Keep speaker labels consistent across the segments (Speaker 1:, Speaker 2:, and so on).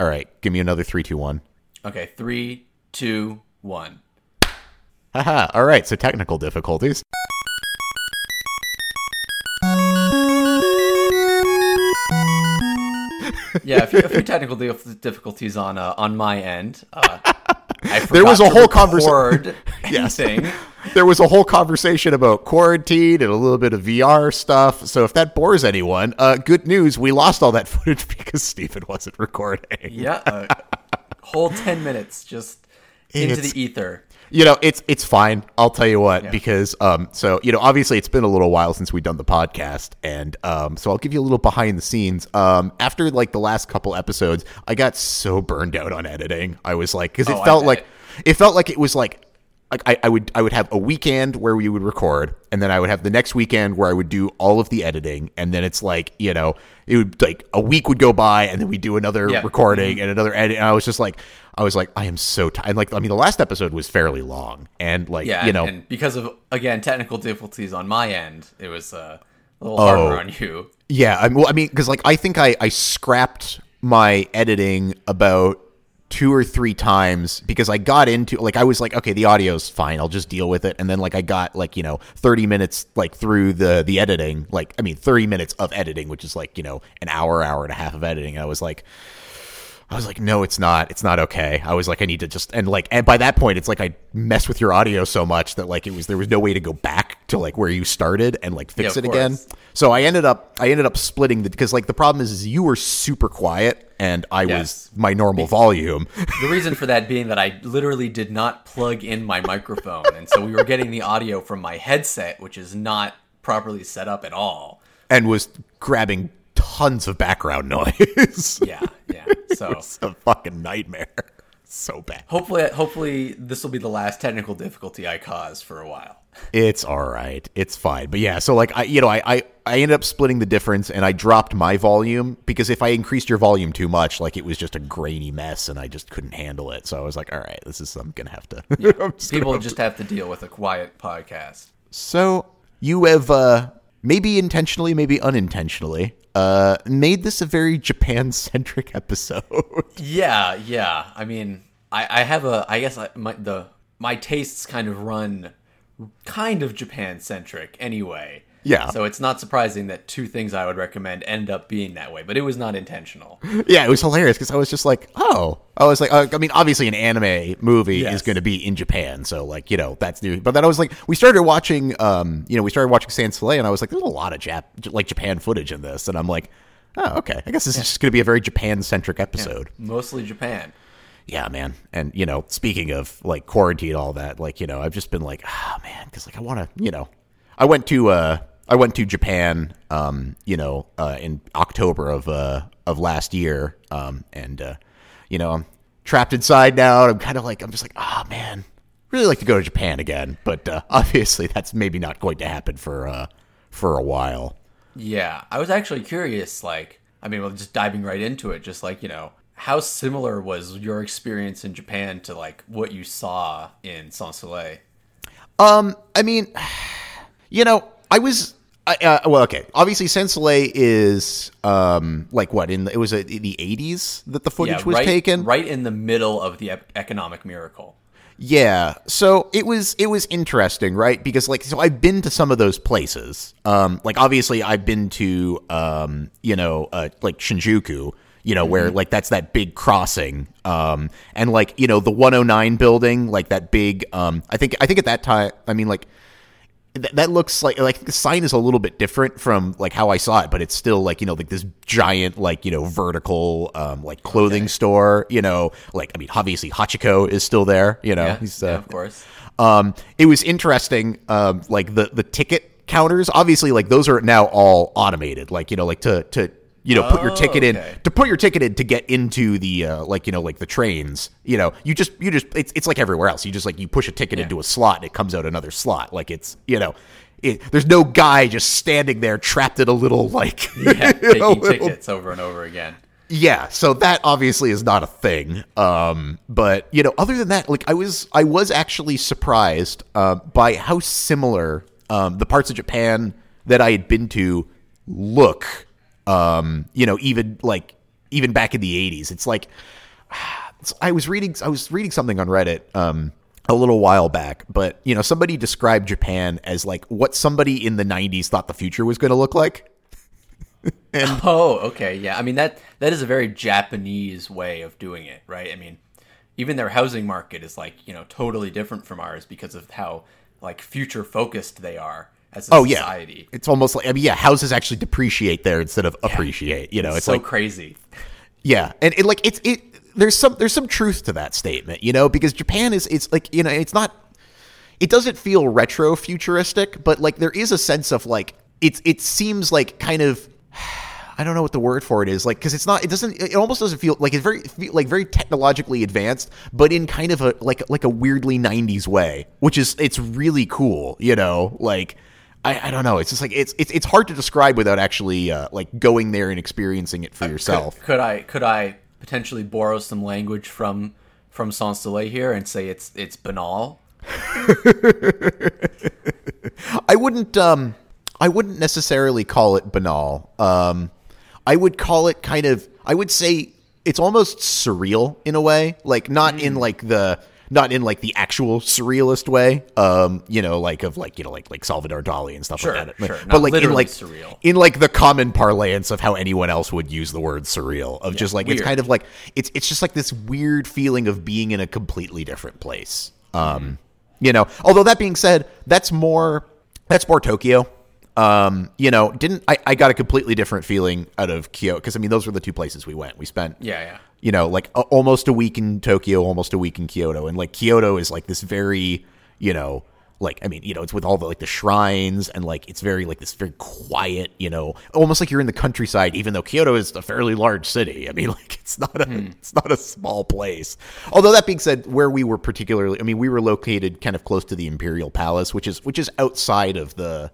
Speaker 1: All right, give me another three, two, one.
Speaker 2: Okay, three, two, one.
Speaker 1: Haha. All right, so technical difficulties.
Speaker 2: Yeah, a few, a few technical difficulties on uh, on my end. Uh,
Speaker 1: There was a whole conversa-
Speaker 2: record
Speaker 1: Yes. There was a whole conversation about quarantine and a little bit of VR stuff. So if that bores anyone, uh, good news, we lost all that footage because Stephen wasn't recording.
Speaker 2: Yeah, a whole ten minutes just into
Speaker 1: It's-
Speaker 2: the ether.
Speaker 1: You know, it's it's fine. I'll tell you what,
Speaker 2: Yeah.
Speaker 1: because um, so you know, obviously it's been a little while since we've done the podcast, and um, so I'll give you a little behind the scenes. Um, after like the last couple episodes, I got so burned out on editing. I was like, because it
Speaker 2: Oh,
Speaker 1: felt like it felt like it was like like I, I would I would have a weekend where we would record, and then I would have the next weekend where I would do all of the editing, and then it's like you know it would like a week would go by, and then we do another
Speaker 2: Yeah.
Speaker 1: recording and another edit. And I was just like, I was like, I am so tired. Like, I mean, the last episode was fairly long, and like
Speaker 2: Yeah,
Speaker 1: you know,
Speaker 2: and because of again technical difficulties on my end, it was uh, a little
Speaker 1: Oh.
Speaker 2: harder on you.
Speaker 1: Yeah, I, well, I mean, because like I think I I scrapped my editing about two or three times because I got into like I was like, okay, the audio's fine, I'll just deal with it, and then like I got like you know thirty minutes like through the the editing, like I mean thirty minutes of editing, which is like you know an hour, hour and a half of editing. I was like. I was like, no, it's not. It's not okay. I was like, I need to just and like, and by that point, it's like I messed with your audio so much that like it was there was no way to go back to like where you started and like fix
Speaker 2: Yeah,
Speaker 1: it again. So I ended up I ended up splitting the because like the problem is, is you were super quiet and I
Speaker 2: Yes.
Speaker 1: was my normal volume.
Speaker 2: The reason for that being that I literally did not plug in my microphone, and so we were getting the audio from my headset, which is not properly set up at all.
Speaker 1: and was grabbing tons of background noise.
Speaker 2: Yeah, yeah. So
Speaker 1: it's a fucking nightmare. So bad.
Speaker 2: hopefully, hopefully this will be the last technical difficulty I cause for a while.
Speaker 1: It's all right. It's fine. But yeah, so like I you know, I, I I ended up splitting the difference and I dropped my volume because if I increased your volume too much, like it was just a grainy mess and I just couldn't handle it. So I was like, all right, this is I'm gonna have to I'm just gonna
Speaker 2: People just have to deal with a quiet podcast.
Speaker 1: So you have uh, maybe intentionally, maybe unintentionally, uh, made this a very Japan centric episode.
Speaker 2: Yeah, yeah. I mean, I, I have a. I guess I, my the my tastes kind of run kind of Japan centric anyway.
Speaker 1: Yeah.
Speaker 2: So it's not surprising that two things I would recommend end up being that way, but it was not intentional.
Speaker 1: yeah, it was hilarious because I was just like, oh, I was like, uh, I mean, obviously an anime movie
Speaker 2: Yes.
Speaker 1: is going to be in Japan, so like, you know, that's new. But then I was like, we started watching, um, you know, we started watching Sans Soleil, and I was like, there's a lot of Jap, like Japan footage in this, and I'm like, oh, okay, I guess this is just going to be a very Japan centric episode.
Speaker 2: Mostly Japan.
Speaker 1: yeah, man. And you know, speaking of like quarantine, all that, like you know, I've just been like, ah, man, because like I want to, you know, I went to uh, I went to Japan, um, you know, uh, in October of uh of last year, um, and uh, you know, I'm trapped inside now, and I'm kind of like, I'm just like, ah, man, really like to go to Japan again, but uh, obviously that's maybe not going to happen for uh for a while.
Speaker 2: Yeah, I was actually curious. Like, I mean, well, just diving right into it, just like you know, how similar was your experience in Japan to like what you saw in Sans Soleil?
Speaker 1: Um, I mean, you know, I was. Uh, well, okay. Obviously, Sans Soleil is um like what in the, it was a, in the eighties that the footage
Speaker 2: Yeah,
Speaker 1: was
Speaker 2: right,
Speaker 1: taken.
Speaker 2: right in the middle of the economic miracle.
Speaker 1: Yeah. So it was it was interesting, right? Because like so I've been to some of those places. Um like obviously I've been to um you know uh like Shinjuku, you know, where like that's that big crossing. Um and like, you know, the 109 building, like that big um I think I think at that time I mean like th- that looks like like the sign is a little bit different from like how I saw it, but it's still like you know like this giant like you know vertical um like clothing store. You know, like I mean obviously Hachiko is still there. You know,
Speaker 2: Yeah,
Speaker 1: he's
Speaker 2: yeah,
Speaker 1: uh,
Speaker 2: of course.
Speaker 1: um, it was interesting. Um, like the the ticket counters, obviously, like those are now all automated. Like you know, like to to you know put your
Speaker 2: Oh,
Speaker 1: ticket in
Speaker 2: okay.
Speaker 1: to put your ticket in to get into the uh, like you know like the trains. You know, you just you just it's it's like everywhere else. You just like you push a ticket into a slot and it comes out another slot. Like it's you know. It, there's no guy just standing there trapped in a little like
Speaker 2: Yeah, taking tickets over and over again.
Speaker 1: yeah, so that obviously is not a thing. Um, but you know, other than that, like I was, I was actually surprised uh, by how similar um, the parts of Japan that I had been to look. Um, you know, even like even back in the 80s. It's like I was reading I was reading something on Reddit um a little while back, but you know, somebody described Japan as like what somebody in the 90s thought the future was going to look like.
Speaker 2: and, Oh, okay, yeah. I mean that that is a very Japanese way of doing it, right? I mean, even their housing market is like you know totally different from ours because of how like future focused they are as a
Speaker 1: Oh yeah. It's almost like I mean yeah, houses actually depreciate there instead of appreciate, you know. It's
Speaker 2: so
Speaker 1: like
Speaker 2: crazy.
Speaker 1: Yeah, and it like it's it. There's some there's some truth to that statement, you know, because Japan is it's like you know it's not. It doesn't feel retro futuristic, but like there is a sense of like it's it seems like kind of. I don't know what the word for it is, like because it's not. It doesn't. It almost doesn't feel like it's very like very technologically advanced, but in kind of a like like a weirdly '90s way, which is it's really cool, you know. Like I, I don't know. It's just like it's it's it's hard to describe without actually uh, like going there and experiencing it for yourself.
Speaker 2: Could, could I could I potentially borrow some language from from Sans Soleil here and say it's it's banal?
Speaker 1: I wouldn't um I wouldn't necessarily call it banal. Um I would call it kind of I would say it's almost surreal in a way, like not in like the not in like the actual surrealist way, um, you know, like of like you know, like like Salvador Dali and stuff
Speaker 2: Sure,
Speaker 1: like that.
Speaker 2: sure.
Speaker 1: But
Speaker 2: Not
Speaker 1: like in like
Speaker 2: surreal.
Speaker 1: in like the common parlance of how anyone else would use the word surreal, of just like it's kind of like it's it's just like this weird feeling of being in a completely different place. Um, you know, although that being said, that's more that's more Tokyo. Um, you know, didn't I, I got a completely different feeling out of Kyoto because I mean those were the two places we went. We spent
Speaker 2: Yeah, yeah.
Speaker 1: You know, like a, almost a week in Tokyo, almost a week in Kyoto, and like Kyoto is like this very, you know, like I mean, you know, it's with all the like the shrines and like it's very like this very quiet, you know, almost like you're in the countryside, even though Kyoto is a fairly large city. I mean, like it's not a it's not a small place. Although that being said, where we were particularly, I mean, we were located kind of close to the Imperial Palace, which is which is outside of the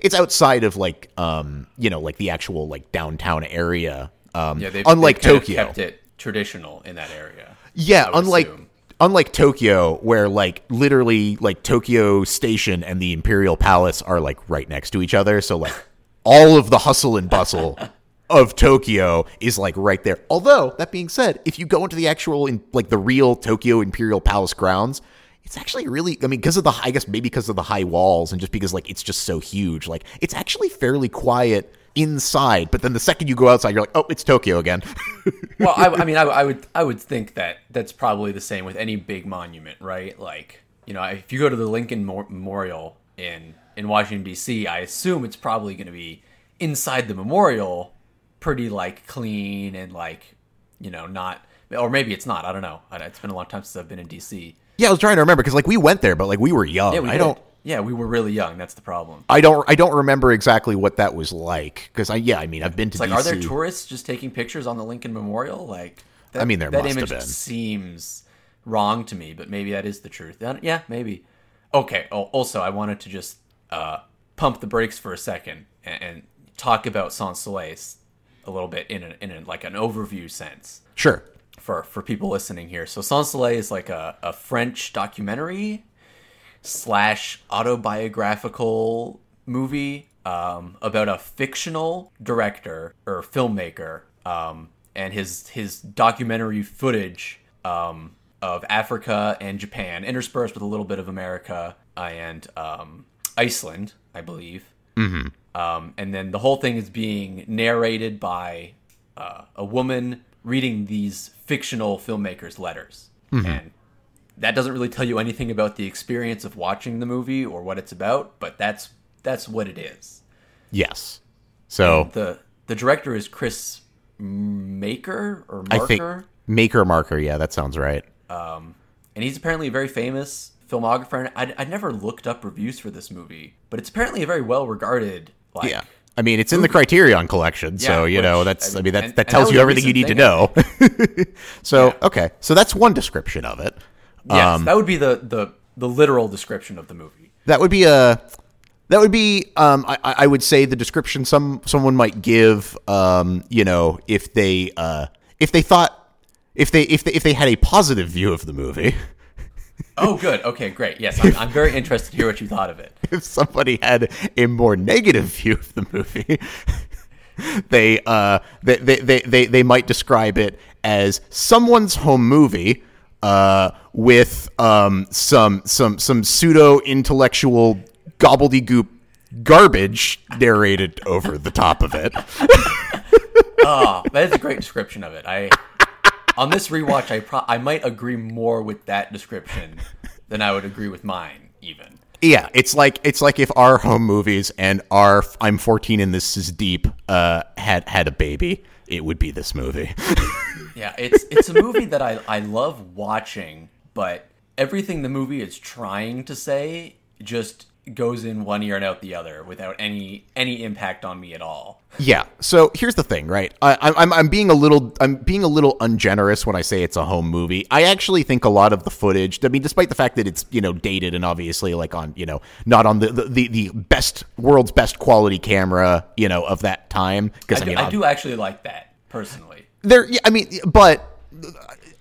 Speaker 1: it's outside of like um you know like the actual like downtown area um
Speaker 2: Yeah, they've,
Speaker 1: unlike
Speaker 2: they've
Speaker 1: tokyo
Speaker 2: kept it traditional in that area.
Speaker 1: yeah unlike
Speaker 2: assume.
Speaker 1: unlike tokyo where like literally like tokyo station and the imperial palace are like right next to each other so like all of the hustle and bustle of tokyo is like right there although that being said if you go into the actual in like the real tokyo imperial palace grounds it's actually really i mean because of the i guess maybe because of the high walls and just because like it's just so huge like it's actually fairly quiet inside but then the second you go outside you're like oh it's tokyo again
Speaker 2: well, I, I mean, I, I would I would think that that's probably the same with any big monument, right? Like, you know, if you go to the Lincoln Memorial in in Washington D.C., I assume it's probably going to be inside the memorial, pretty like clean and like, you know, not or maybe it's not. I don't know. It's been a long time since I've been in D.C.
Speaker 1: yeah i was trying to remember because like we went there but like we were young
Speaker 2: Yeah, we
Speaker 1: i
Speaker 2: did.
Speaker 1: don't
Speaker 2: Yeah, we were really young. That's the problem.
Speaker 1: I don't I don't remember exactly what that was like because I yeah I mean I've been to
Speaker 2: It's like,
Speaker 1: DC.
Speaker 2: are there tourists just taking pictures on the Lincoln Memorial? Like, that,
Speaker 1: I mean, there
Speaker 2: that
Speaker 1: must have
Speaker 2: image
Speaker 1: been.
Speaker 2: seems wrong to me, but maybe that is the truth. Yeah, maybe. Okay. Oh, also, I wanted to just uh, pump the brakes for a second and, and talk about Sans Soleil a little bit in a, in a, like an overview sense
Speaker 1: Sure.
Speaker 2: for for people listening here. So Sans Soleil is like a, a French documentary slash autobiographical movie um, about a fictional director or filmmaker um, and his his documentary footage um, of Africa and Japan, interspersed with a little bit of America and um, Iceland, I believe. Um, and then the whole thing is being narrated by uh, a woman reading these fictional filmmakers' letters. And that doesn't really tell you anything about the experience of watching the movie or what it's about, but that's that's what it is.
Speaker 1: Yes. So
Speaker 2: The the director is Chris Maker or
Speaker 1: I think maker marker. Yeah, that sounds right.
Speaker 2: Um, and he's apparently a very famous filmographer. And I I never looked up reviews for this movie, but it's apparently a very well regarded. Like,
Speaker 1: Yeah. I mean, it's in the Criterion collection, so
Speaker 2: Yeah,
Speaker 1: you know that's. I
Speaker 2: I
Speaker 1: mean, that
Speaker 2: and-
Speaker 1: that tells
Speaker 2: that
Speaker 1: you everything you need to know. so
Speaker 2: Yeah.
Speaker 1: okay, so that's one description of it.
Speaker 2: Yes,
Speaker 1: Um,
Speaker 2: that would be the, the the literal description of the movie.
Speaker 1: That would be a. That would be, um, I, I would say, the description some someone might give, um, you know, if they, uh, if they thought, if they, if they, if they had a positive view of the movie.
Speaker 2: Oh, good. Okay, great. Yes, I'm, I'm very interested to hear what you thought of it.
Speaker 1: if somebody had a more negative view of the movie. they uh they, they, they, they, they might describe it as someone's home movie uh with um some some some pseudo intellectual gobbledygook garbage narrated over the top of it.
Speaker 2: Oh, that is a great description of it. I on this rewatch, I pro- I might agree more with that description than I would agree with mine, even.
Speaker 1: Yeah, it's like it's like if our home movies and our I'm 14 and this is deep uh had had a baby, it would be this movie.
Speaker 2: Yeah, it's it's a movie that I I love watching, but everything the movie is trying to say just goes in one ear and out the other without any any impact on me at all.
Speaker 1: Yeah. So here's the thing, right? I, I'm I'm being a little I'm being a little ungenerous when I say it's a home movie. I actually think a lot of the footage. I mean, despite the fact that it's you know dated and obviously like on you know not on the the, the, the best world's best quality camera you know of that time because
Speaker 2: I,
Speaker 1: I,
Speaker 2: do,
Speaker 1: mean
Speaker 2: I do actually like that personally.
Speaker 1: there yeah, i mean but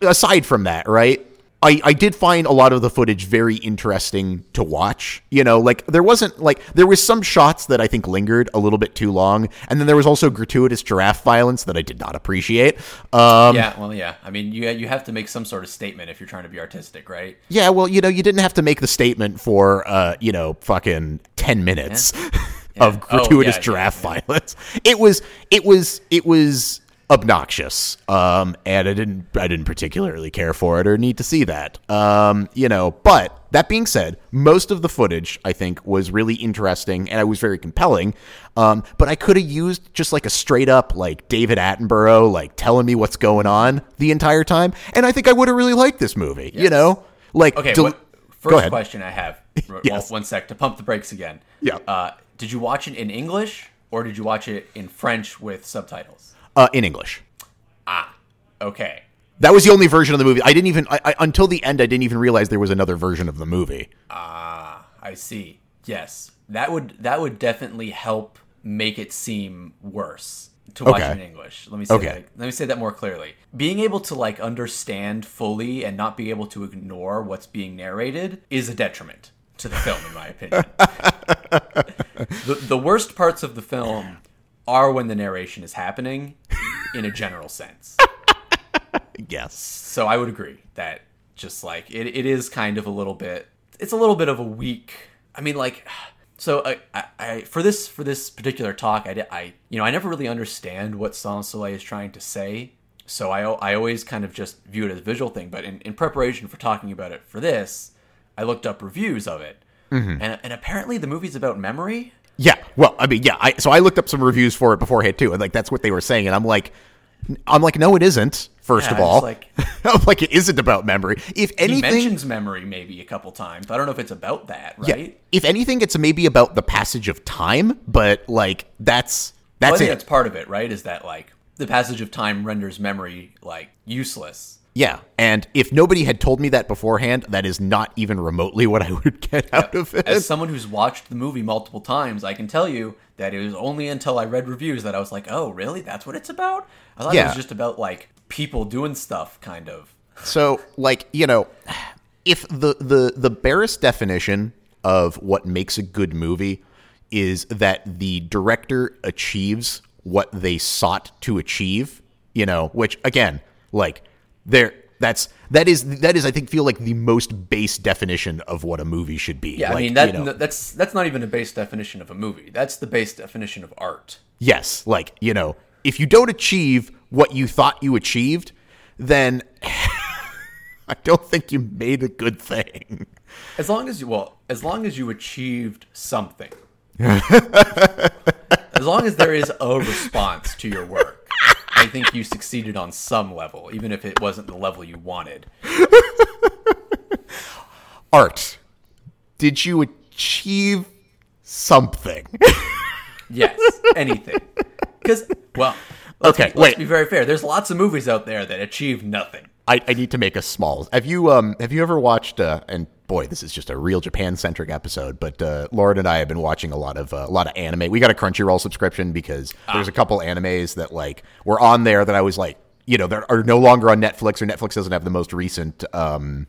Speaker 1: aside from that right I, I did find a lot of the footage very interesting to watch. You know, like there wasn't like there was some shots that I think lingered a little bit too long, and then there was also gratuitous giraffe violence that I did not appreciate. Um,
Speaker 2: Yeah, well, yeah. I mean, you you have to make some sort of statement if you're trying to be artistic, right?
Speaker 1: yeah, well, you know, you didn't have to make the statement for uh, you know, fucking ten minutes of
Speaker 2: Oh,
Speaker 1: gratuitous
Speaker 2: yeah, yeah,
Speaker 1: giraffe
Speaker 2: yeah.
Speaker 1: violence. It was it was it was obnoxious. Um, and I didn't I didn't particularly care for it or need to see that. Um, you know, but that being said, most of the footage I think was really interesting and I was very compelling. Um, but I could have used just like a straight up like David Attenborough like telling me what's going on the entire time, and I think I would have really liked this movie. You know, like
Speaker 2: Okay,
Speaker 1: del-
Speaker 2: what, first question I have. Well,
Speaker 1: Yes.
Speaker 2: one sec to pump the brakes again.
Speaker 1: Yeah.
Speaker 2: Uh, did you watch it in English or did you watch it in French with subtitles?
Speaker 1: Uh, in English.
Speaker 2: Ah, okay.
Speaker 1: That was the only version of the movie. I didn't even I, I, until the end. I didn't even realize there was another version of the movie.
Speaker 2: Ah, I see. Yes, that would that would definitely help make it seem worse to watch
Speaker 1: Okay.
Speaker 2: in English. Let me say
Speaker 1: Okay.
Speaker 2: that, let me say that more clearly. Being able to like understand fully and not be able to ignore what's being narrated is a detriment to the film, in my opinion. the, the worst parts of the film are when the narration is happening, in a general sense.
Speaker 1: Yes.
Speaker 2: So I would agree that just like it, it is kind of a little bit it's a little bit of a weak I mean like so I, I, I for this for this particular talk I, di- I you know I never really understand what Sans Soleil is trying to say. So I, I always kind of just view it as a visual thing. But in, in preparation for talking about it for this I looked up reviews of it. Mm-hmm. And, and apparently the movie's about memory
Speaker 1: Yeah. Well, I mean, yeah. I so I looked up some reviews for it beforehand too, and like that's what they were saying, and I'm like, I'm like, no, it isn't. First
Speaker 2: Yeah,
Speaker 1: of all,
Speaker 2: like-
Speaker 1: like it isn't about memory. If
Speaker 2: he
Speaker 1: anything,
Speaker 2: mentions memory maybe a couple times I don't know if it's about that
Speaker 1: yeah,
Speaker 2: right
Speaker 1: if anything, it's maybe about the passage of time. But like that's
Speaker 2: Well, I
Speaker 1: that's
Speaker 2: think
Speaker 1: it.
Speaker 2: that's part of it, right? Is that like the passage of time renders memory like useless.
Speaker 1: Yeah, and if nobody had told me that beforehand, that is not even remotely what I would get out of it.
Speaker 2: As someone who's watched the movie multiple times, I can tell you that it was only until I read reviews that I was like, "Oh, really? That's what it's about?" I thought it was just about like people doing stuff, kind of.
Speaker 1: So, like, you know, if the the the barest definition of what makes a good movie is that the director achieves what they sought to achieve, you know, which again, like there that's that is that is I think feel like the most base definition of what a movie should be.
Speaker 2: Yeah, I mean that
Speaker 1: you know,
Speaker 2: that's that's not even a base definition of a movie. That's the base definition of art.
Speaker 1: Yes, like, you know, if you don't achieve what you thought you achieved, then I don't think you made a good thing.
Speaker 2: As long as you well, as long as you achieved something. as long as there is a response to your work, I think you succeeded on some level, even if it wasn't the level you wanted.
Speaker 1: Art, did you achieve something?
Speaker 2: Yes, anything. Because well, let's,
Speaker 1: Okay,
Speaker 2: be, let's
Speaker 1: wait.
Speaker 2: be very fair. There's lots of movies out there that achieve nothing.
Speaker 1: I, I need to make a small. Have you um have you ever watched uh, and boy this is just a real Japan centric episode, but uh, Lauren and I have been watching a lot of uh, a lot of anime. We got a Crunchyroll subscription because there's a couple animes that like were on there that I was like you know that are no longer on Netflix or Netflix doesn't have the most recent um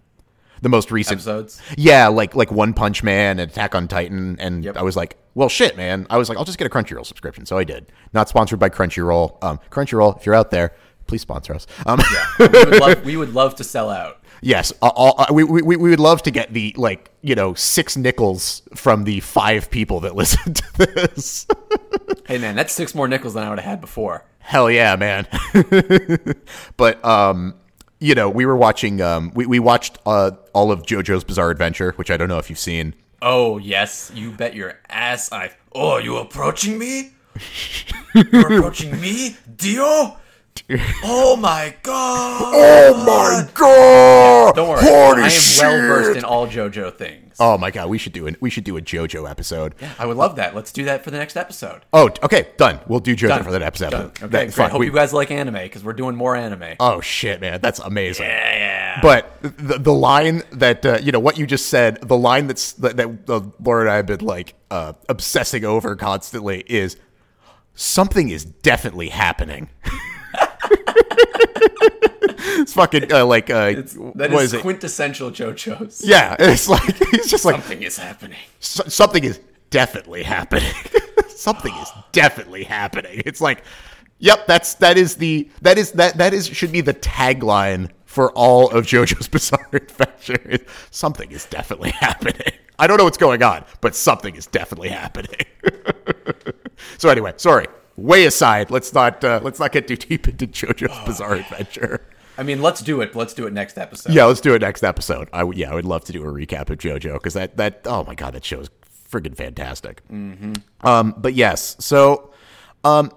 Speaker 1: the most recent
Speaker 2: Episodes.
Speaker 1: Yeah, like like One Punch Man and Attack on Titan, and
Speaker 2: Yep.
Speaker 1: I was like, well, shit, man. I was like, I'll just get a Crunchyroll subscription, so I did. Not sponsored by Crunchyroll. Um, Crunchyroll, if you're out there, please sponsor us. Um,
Speaker 2: we, would love, we would love to sell out.
Speaker 1: Yes, all, we, we we would love to get the like you know six nickels from the five people that listen to this.
Speaker 2: hey man, that's six more nickels than I would have had before.
Speaker 1: Hell yeah, man! but um, you know, we were watching um, we we watched uh all of JoJo's Bizarre Adventure, which I don't know if you've seen.
Speaker 2: Oh yes, you bet your ass I. Oh, are you approaching me? You're approaching me, Dio. Oh my god!
Speaker 1: Oh my god!
Speaker 2: Don't worry,
Speaker 1: Holy
Speaker 2: I am
Speaker 1: shit!
Speaker 2: well versed in all JoJo things.
Speaker 1: Oh my god, we should do an we should do a JoJo episode.
Speaker 2: Yeah, I would love that. Let's do that for the next episode.
Speaker 1: Oh, okay, done. We'll do JoJo
Speaker 2: Done.
Speaker 1: for that episode.
Speaker 2: Done. Okay,
Speaker 1: That-
Speaker 2: great.
Speaker 1: fine.
Speaker 2: Hope
Speaker 1: We-
Speaker 2: you guys like anime because we're doing more anime.
Speaker 1: Oh shit, man, that's amazing.
Speaker 2: Yeah, yeah.
Speaker 1: But the, the line that uh, you know what you just said, the line that's that, that uh, Laura and I have been like uh, obsessing over constantly is something is definitely happening. it's fucking uh, like uh,
Speaker 2: It's, that is
Speaker 1: is it?
Speaker 2: quintessential JoJo's.
Speaker 1: Yeah, it's like he's just like
Speaker 2: Something is happening.
Speaker 1: "S- something is definitely happening. something is definitely happening. It's like, yep, that's that is the that is that that is should be the tagline for all of JoJo's Bizarre Adventure. Something is definitely happening. I don't know what's going on, but something is definitely happening. so anyway, sorry. Way aside. Let's not uh, let's not get too deep into JoJo's Bizarre Adventure.
Speaker 2: I mean, let's do it. Let's do it next episode.
Speaker 1: Yeah, let's do it next episode. I would, yeah, I would love to do a recap of JoJo because that that oh my god, that show is friggin' fantastic. Mm-hmm. Um, but yes, so, um,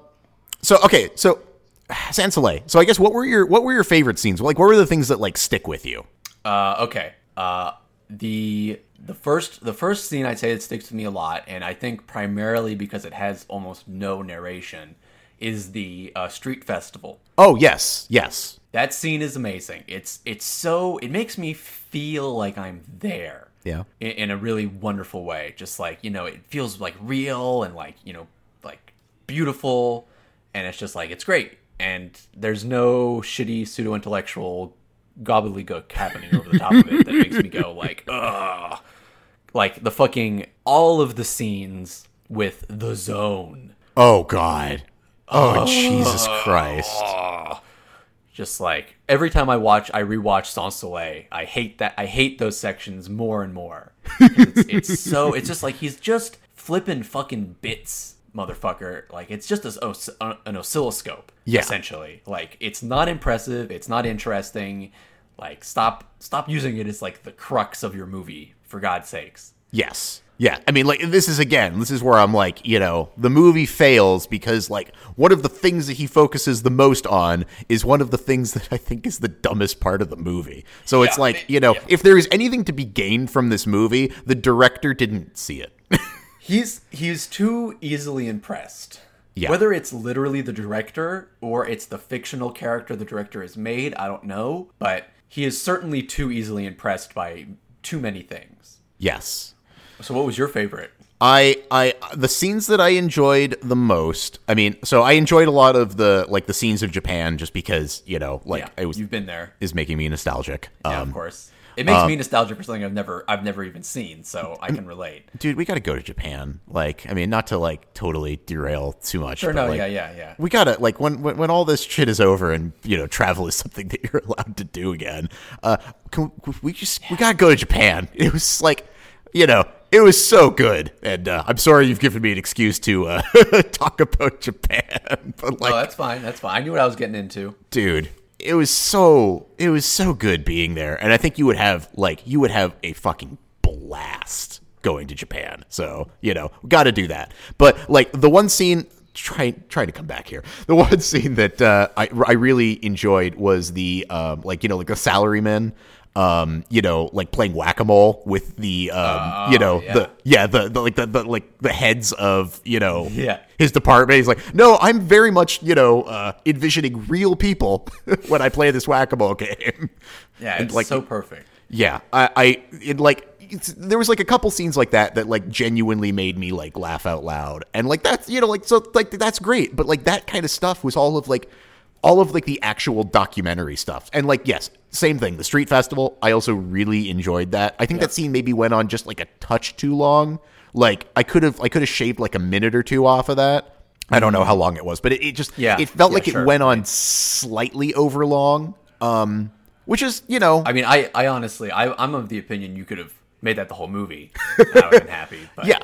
Speaker 1: so okay, so Sans Soleil. So I guess what were your what were your favorite scenes? Like, what were the things that like stick with you?
Speaker 2: Uh, okay. Uh, the the first the first scene I'd say that sticks with me a lot, and I think primarily because it has almost no narration, is the uh, street festival.
Speaker 1: Oh yes, yes,
Speaker 2: That scene is amazing. It's it's so it makes me feel like I'm there.
Speaker 1: Yeah.
Speaker 2: In, in a really wonderful way. Just like you know, it feels like real and like you know, like beautiful, and it's just like it's great. And there's no shitty pseudo intellectual gobbledygook happening over the top of it that makes me go like, ugh. Like the fucking all of the scenes with the zone.
Speaker 1: Oh god. Oh, Jesus Christ.
Speaker 2: just like every time I watch, I rewatch Sans Soleil. I hate that. I hate those sections more and more. It's, it's so. It's just like he's just flipping fucking bits, motherfucker. Like it's just a, os- uh, an oscilloscope,
Speaker 1: Yeah.
Speaker 2: essentially. Like it's not impressive. It's not interesting. Like stop, stop using it as like the crux of your movie, for God's sakes.
Speaker 1: Yes. Yeah. I mean, like, this is again, this is where I'm like, you know, the movie fails because, like, one of the things that he focuses the most on is one of the things that I think is the dumbest part of the movie. So it's
Speaker 2: Yeah,
Speaker 1: like,
Speaker 2: it-
Speaker 1: you know,
Speaker 2: yeah.
Speaker 1: if there is anything to be gained from this movie, the director didn't see it.
Speaker 2: He's he's too easily impressed.
Speaker 1: Yeah.
Speaker 2: Whether it's literally the director or it's the fictional character the director has made, I don't know, but he is certainly too easily impressed by too many things.
Speaker 1: yes.
Speaker 2: So what was your favorite?
Speaker 1: I I the scenes that I enjoyed the most. I mean, so I enjoyed a lot of the like the scenes of Japan just because, you know, like
Speaker 2: yeah,
Speaker 1: it was
Speaker 2: you've been there.
Speaker 1: is making me nostalgic.
Speaker 2: Yeah,
Speaker 1: Um
Speaker 2: of course. It makes me nostalgic for something I've never I've never even seen, so I can relate.
Speaker 1: dude, we got to go to Japan. Like, I mean, not to like totally derail too much.
Speaker 2: Sure,
Speaker 1: but,
Speaker 2: no,
Speaker 1: like,
Speaker 2: yeah, yeah, yeah.
Speaker 1: We gotta like when, when when all this shit is over and you know travel is something that you're allowed to do again. Uh, can we just we gotta go to Japan? It was like, you know, it was so good, and uh, I'm sorry you've given me an excuse to uh, talk about Japan, but like,
Speaker 2: oh, that's fine. That's fine. I knew what I was getting into.
Speaker 1: dude it was so it was so good being there. And i think you would have like you would have a fucking blast going to japan. So you know got to do that. But like the one scene try trying to come back here. The one scene that uh, I, I really enjoyed was the um, like you know like the salaryman um you know like playing whack-a-mole with the um you know
Speaker 2: yeah.
Speaker 1: the yeah the, the like the, the like the heads of you know
Speaker 2: Yeah.
Speaker 1: his department. He's like, no, I'm very much, you know, uh, envisioning real people when I play this whack a mole game.
Speaker 2: Yeah,
Speaker 1: And,
Speaker 2: it's
Speaker 1: like,
Speaker 2: so perfect.
Speaker 1: yeah, I, I it, like. It's, there was like a couple scenes like that that like genuinely made me like laugh out loud, and like that's you know like so like that's great, but like that kind of stuff was all of like all of like the actual documentary stuff. And like, yes, same thing. The street festival, I also really enjoyed that. I think that scene maybe went on just like a touch too long. Like I could have I could have shaved like a minute or two off of that. I don't know how long it was, but it, it just
Speaker 2: Yeah.
Speaker 1: it felt
Speaker 2: Yeah,
Speaker 1: like
Speaker 2: sure.
Speaker 1: it went on slightly over long. Um which is, you know,
Speaker 2: I mean, I, I honestly, I, I'm of the opinion you could have made that the whole movie. I would have been happy. But
Speaker 1: Yeah.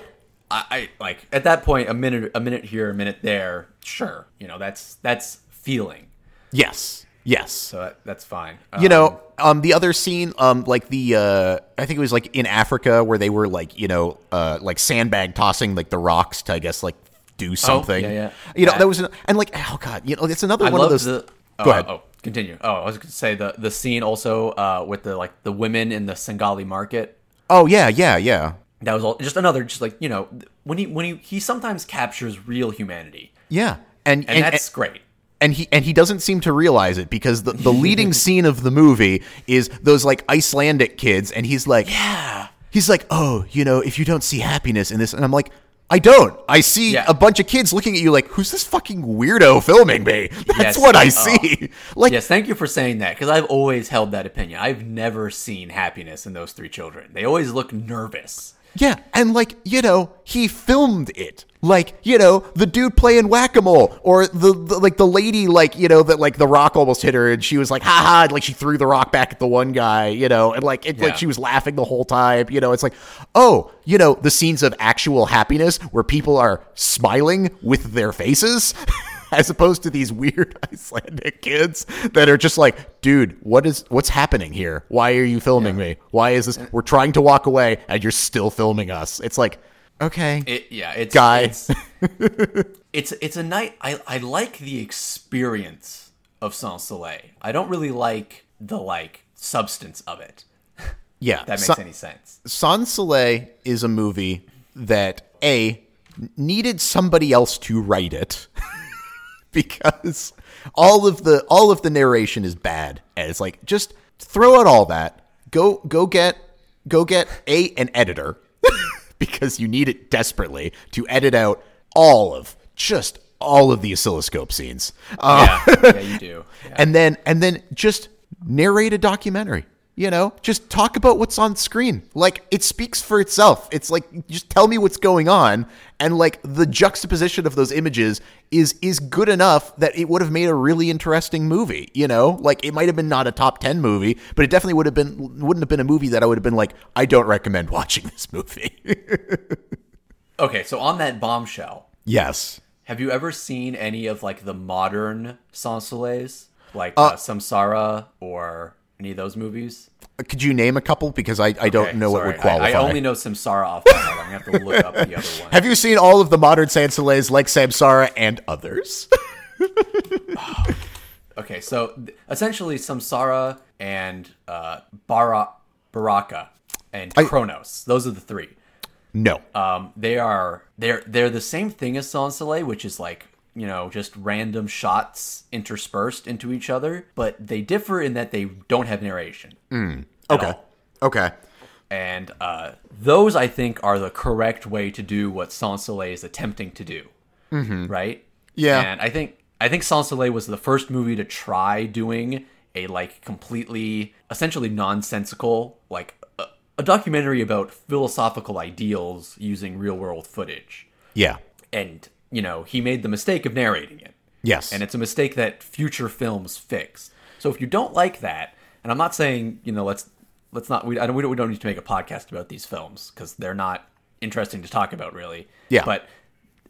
Speaker 2: I, I like at that point, a minute, a minute here, a minute there. Sure, you know that's that's feeling.
Speaker 1: Yes. Yes.
Speaker 2: So that, that's fine.
Speaker 1: you
Speaker 2: Um,
Speaker 1: know um the other scene um like the uh i think it was like in africa where they were like you know uh like sandbag tossing like the rocks to i guess like do something
Speaker 2: yeah, yeah.
Speaker 1: you know
Speaker 2: Yeah.
Speaker 1: that was an, and like oh god you know it's another
Speaker 2: I
Speaker 1: one of those
Speaker 2: the. Oh,
Speaker 1: go ahead
Speaker 2: Oh, continue. Oh, I was going to say the the scene also uh, with the like the women in the Sengali market.
Speaker 1: oh yeah yeah yeah
Speaker 2: That was all just another just like you know when he when he he sometimes captures real humanity
Speaker 1: yeah and
Speaker 2: and,
Speaker 1: and,
Speaker 2: that's great.
Speaker 1: And he and he doesn't seem to realize it because the, the leading scene of the movie is those like Icelandic kids and he's like
Speaker 2: Yeah.
Speaker 1: he's like oh you know if you don't see happiness in this and I'm like I don't. I see
Speaker 2: Yeah.
Speaker 1: a bunch of kids looking at you like, "Who's this fucking weirdo filming me?" That's
Speaker 2: Yes.
Speaker 1: what I
Speaker 2: Oh.
Speaker 1: see. Like,
Speaker 2: Yes, thank you for saying that because I've always held that opinion. I've never seen happiness in those three children. They always look nervous.
Speaker 1: Yeah, and like you know, he filmed it. Like you know, the dude playing whack a mole, or the, the like the lady, like you know, that like the rock almost hit her, and she was like, "Ha ha!" and, Like she threw the rock back at the one guy, you know, and like it, like she was laughing the whole time. You know, it's like, oh, you know, the scenes of actual happiness where people are smiling with their faces. As opposed to these weird Icelandic kids that are just like, dude, what is what's happening here? Why are you filming me? Why is this? We're trying to walk away and you're still filming us. It's like, okay,
Speaker 2: It, yeah, it's
Speaker 1: Guy.
Speaker 2: It's, it's it's a night. I I like the experience of Sans Soleil. I don't really like the like substance of it.
Speaker 1: yeah.
Speaker 2: That makes any sense.
Speaker 1: Sans Soleil is a movie that a needed somebody else to write it because all of the all of the narration is bad and it's like just throw out all that go go get go get a an editor because you need it desperately to edit out all of just all of the oscilloscope scenes uh,
Speaker 2: Yeah, yeah, you do. Yeah.
Speaker 1: and then and then just narrate a documentary you know just talk about what's on screen. Like it speaks for itself. It's like just tell me what's going on. And like the juxtaposition of those images is is good enough that it would have made a really interesting movie you know? Like it might have been not a top 10 movie but it definitely would have been wouldn't have been a movie that i would have been like i don't recommend watching this movie.
Speaker 2: Okay, so on that bombshell,
Speaker 1: yes.
Speaker 2: have you ever seen any of like the modern Sans Soleils, like uh, Samsara or any of those movies?
Speaker 1: could you name a couple because i, I don't
Speaker 2: Okay,
Speaker 1: know what would qualify
Speaker 2: I, I only know Samsara off the head. I'm gonna have to look up the other one.
Speaker 1: have you seen all of the modern Sans Soleils like Samsara and others?
Speaker 2: Okay, so essentially Samsara and uh, Bara- Baraka and Chronos. Those are the three.
Speaker 1: no.
Speaker 2: Um, they are they're they're the same thing as Sans Soleil, which is like you know just random shots interspersed into each other, but they differ in that they don't have narration. at
Speaker 1: okay. Okay.
Speaker 2: And uh, those I think are the correct way to do what Sans Soleil is attempting to do. Mm-hmm. Right?
Speaker 1: Yeah.
Speaker 2: And I think I think Sans Soleil was the first movie to try doing a like completely essentially nonsensical like a, a documentary about philosophical ideals using real world footage.
Speaker 1: Yeah.
Speaker 2: And you know, he made the mistake of narrating it.
Speaker 1: Yes.
Speaker 2: And it's a mistake that future films fix. So if you don't like that, and I'm not saying you know let's let's not we I don't we don't, we don't need to make a podcast about these films because they're not interesting to talk about really.
Speaker 1: Yeah.
Speaker 2: But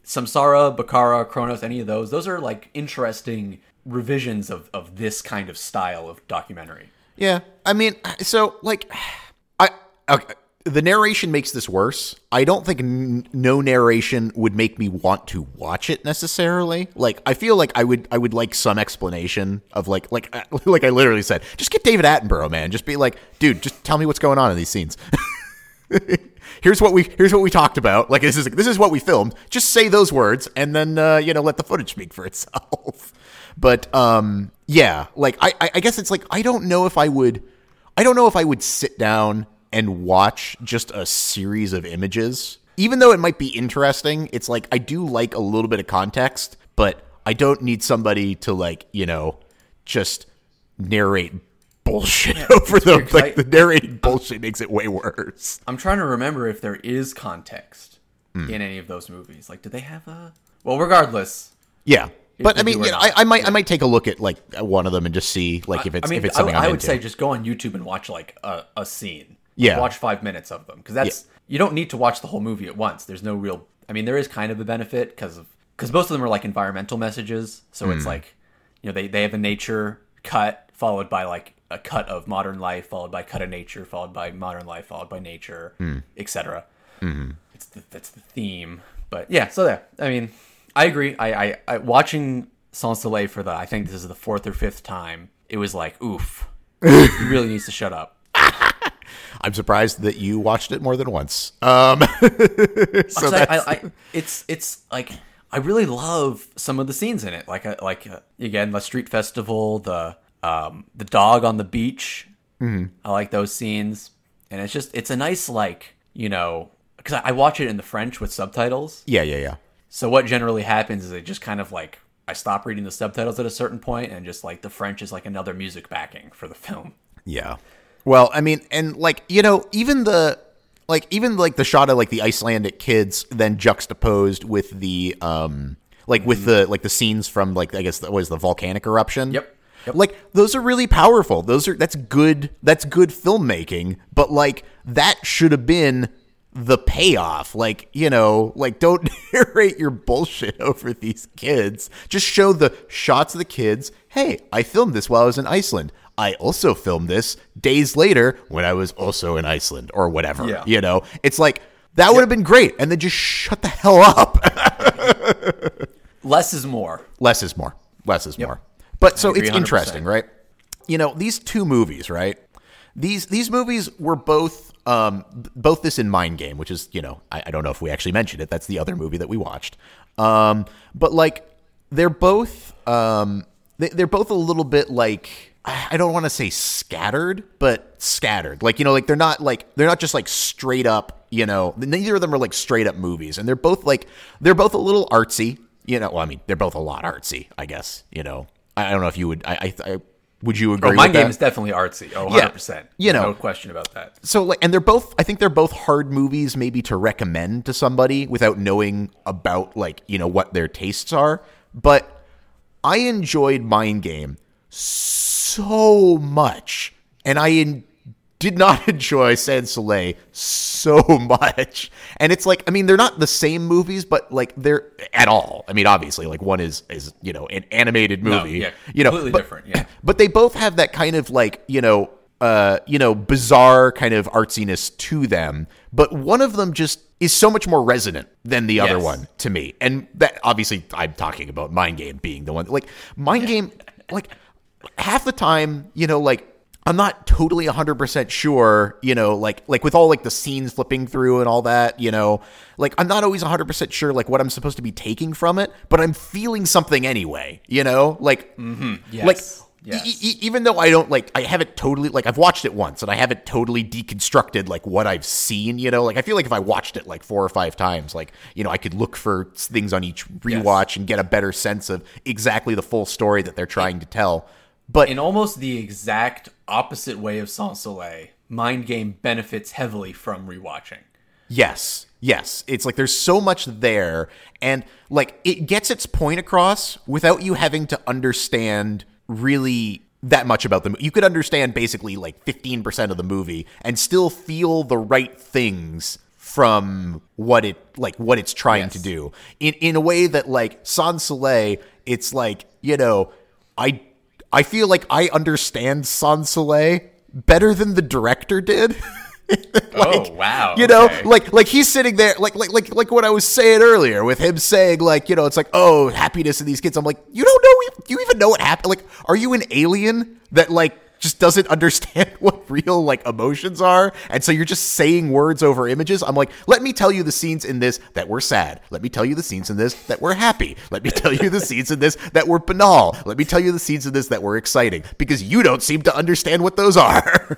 Speaker 2: Samsara, Bakara, Chronos, any of those, those are like interesting revisions of of this kind of style of documentary.
Speaker 1: yeah. I mean, so like, I okay. The narration makes this worse. I don't think n- no narration would make me want to watch it necessarily. Like, I feel like I would, I would like some explanation of like, like, like I literally said, just get David Attenborough, man. Just be like, dude, just tell me what's going on in these scenes. here's what we here's what we talked about. Like this is this is what we filmed. Just say those words and then uh, you know let the footage speak for itself. But um, yeah, like I I I guess it's like I don't know if I would I don't know if I would sit down and watch just a series of images. Even though it might be interesting, it's like I do like a little bit of context, but I don't need somebody to like, you know, just narrate bullshit over them.
Speaker 2: weird
Speaker 1: Like
Speaker 2: I-
Speaker 1: the narrating bullshit makes it way worse.
Speaker 2: I'm trying to remember if there is context
Speaker 1: Hmm.
Speaker 2: in any of those movies. Like, do they have a? Well, regardless,
Speaker 1: Yeah. But I mean, you know. I, I might I might take a look at like one of them and just see like if it's
Speaker 2: I mean,
Speaker 1: if it's something
Speaker 2: I
Speaker 1: I'm
Speaker 2: would
Speaker 1: into.
Speaker 2: say just go on YouTube and watch like a, a scene.
Speaker 1: Yeah.
Speaker 2: watch five minutes of them because that's you don't need to watch the whole movie at once. There's no real. I mean, there is kind of a benefit because of because most of them are like environmental messages. So it's
Speaker 1: Hmm.
Speaker 2: like you know they they have a nature cut followed by like a cut of modern life followed by cut of nature followed by modern life followed by nature
Speaker 1: Hmm.
Speaker 2: etc.
Speaker 1: Mm-hmm.
Speaker 2: It's the, that's the theme. But yeah, so there. I mean, I agree. I, I, I watching Sans Soleil for the I think this is the fourth or fifth time. It was like, oof, he really needs to shut up.
Speaker 1: I'm surprised that you watched it more than once. Um, so
Speaker 2: I, I, I, it's it's like I really love some of the scenes in it. Like uh, like uh, again the street festival, the um the dog on the beach. Mm-hmm. I like those scenes, and it's just it's a nice like you know because I, I watch it in the French with subtitles.
Speaker 1: yeah, yeah, yeah.
Speaker 2: So what generally happens is it just kind of like I stop reading the subtitles at a certain point, and just like the French is like another music backing for the film.
Speaker 1: Yeah. Well, I mean, and like you know, even the like even like the shot of like the Icelandic kids then juxtaposed with the um like with the like the scenes from like I guess that was the volcanic eruption.
Speaker 2: Yep. Yep.
Speaker 1: Like those are really powerful. Those are that's good. That's good filmmaking. But like that should have been the payoff. Like you know, like don't narrate your bullshit over these kids. Just show the shots of the kids. Hey, I filmed this while I was in Iceland. I also filmed this days later when I was also in Iceland or whatever.
Speaker 2: Yeah.
Speaker 1: You know, it's like that would have been great. And then just shut the hell up.
Speaker 2: Less is more.
Speaker 1: less is more. Less is more. But so it's
Speaker 2: 100%.
Speaker 1: interesting, right? You know, these two movies, right? These these movies were both um both this in Mind Game, which is, you know, I, I don't know if we actually mentioned it. That's the other movie that we watched. Um but like they're both um they, they're both a little bit like I don't want to say scattered, but scattered. Like, you know, like they're not like they're not just like straight up, you know, neither of them are like straight up movies. And they're both like they're both a little artsy, you know. Well, I mean, they're both a lot artsy, I guess, you know. I, I don't know if you would I I, I would you agree
Speaker 2: Oh,
Speaker 1: with
Speaker 2: Game
Speaker 1: that?
Speaker 2: is definitely artsy. Oh, 100%.
Speaker 1: Yeah. You know.
Speaker 2: no question about that.
Speaker 1: so like and they're both i think they're both hard movies maybe to recommend to somebody without knowing about like you know what their tastes are but i enjoyed mind game so much and i in, did not enjoy sans soleil so much. And it's like i mean they're not the same movies but like they're at all. I mean obviously like one is is you know an animated movie
Speaker 2: yeah,
Speaker 1: you know
Speaker 2: completely
Speaker 1: but-
Speaker 2: different, yeah.
Speaker 1: but they both have that kind of like you know uh you know bizarre kind of artsiness to them but one of them just is so much more resonant than the other
Speaker 2: Yes.
Speaker 1: one to me and that obviously i'm talking about mind game being the one like mind game like half the time you know like i'm not totally 100% sure you know like like with all like the scenes flipping through and all that you know like i'm not always 100% sure like what i'm supposed to be taking from it but i'm feeling something anyway you know like mm-hmm.
Speaker 2: Yes.
Speaker 1: like
Speaker 2: Yes.
Speaker 1: e- e- even though I don't like, I haven't totally like I've watched it once and I haven't totally deconstructed like what I've seen. You know, like I feel like if I watched it like four or five times, like you know, I could look for things on each rewatch and get a better sense of exactly the full story that they're trying to tell. But
Speaker 2: In almost the exact opposite way of Sans Soleil, Mind Game benefits heavily from rewatching.
Speaker 1: Yes. Yes. It's like there's so much there and like it gets its point across without you having to understand really that much about the movie. You could understand basically like 15% of the movie and still feel the right things from what it like what it's trying
Speaker 2: Yes.
Speaker 1: to do. In in a way that like Sans Soleil, it's like, you know, I I feel like I understand Sans Soleil better than the director did.
Speaker 2: oh, wow.
Speaker 1: You know,
Speaker 2: okay.
Speaker 1: like like he's sitting there, like like like like what I was saying earlier, with him saying like, you know, it's like, oh, happiness in these kids. I'm like, you don't know, you even know what happened? Like, are you an alien that like just doesn't understand what real like emotions are, and so you're just saying words over images? I'm like, let me tell you the scenes in this that were sad. Let me tell you the scenes in this that were happy. Let me tell you the scenes in this that were banal. Let me tell you the scenes in this that were exciting because you don't seem to understand what those are.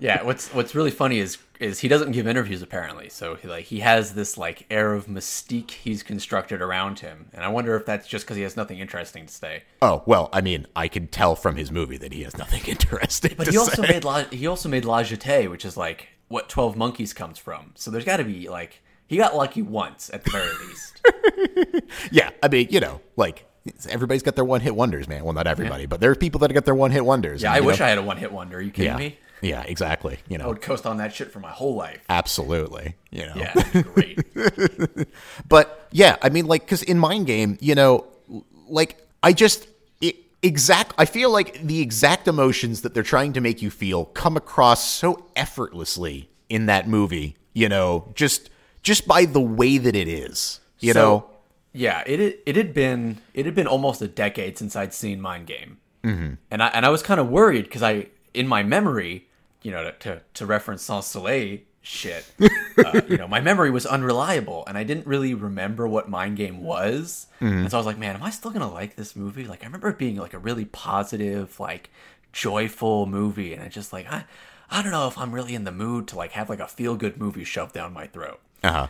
Speaker 2: yeah, what's what's really funny is is he doesn't give interviews apparently. So he like he has this like air of mystique he's constructed around him, and I wonder if that's just because he has nothing interesting to say.
Speaker 1: Oh well, I mean, I can tell from his movie that he has nothing interesting.
Speaker 2: But
Speaker 1: to
Speaker 2: he also
Speaker 1: say.
Speaker 2: made La, he also made La Jetée, which is like what Twelve Monkeys comes from. So there's got to be like he got lucky once at the very least.
Speaker 1: yeah, I mean, you know, like everybody's got their one hit wonders, man. Well, not everybody, but there are people that got their one hit wonders.
Speaker 2: Yeah,
Speaker 1: and,
Speaker 2: I wish
Speaker 1: know,
Speaker 2: I had a one hit wonder. Are you kidding
Speaker 1: Yeah,
Speaker 2: me?
Speaker 1: Yeah, exactly. You know, I
Speaker 2: would coast on that shit for my whole life.
Speaker 1: absolutely. You know,
Speaker 2: Yeah, great.
Speaker 1: But yeah, I mean, like, because in Mind Game, you know, like, I just it, exact. I feel like the exact emotions that they're trying to make you feel come across so effortlessly in that movie. You know, just just by the way that it is. You
Speaker 2: So,
Speaker 1: know,
Speaker 2: yeah, it had- it had been it had been almost a decade since I'd seen Mind Game, mm-hmm. and I and I was kind of worried because I in my memory, you know, to to, to reference Sans Soleil shit, uh, you know, my memory was unreliable, and I didn't really remember what Mind Game was, and so I was like, man, am I still gonna like this movie? Like, I remember it being like a really positive, like joyful movie, and I just like I. I don't know if I'm really in the mood to like have like a feel good movie shoved down my throat.
Speaker 1: uh huh.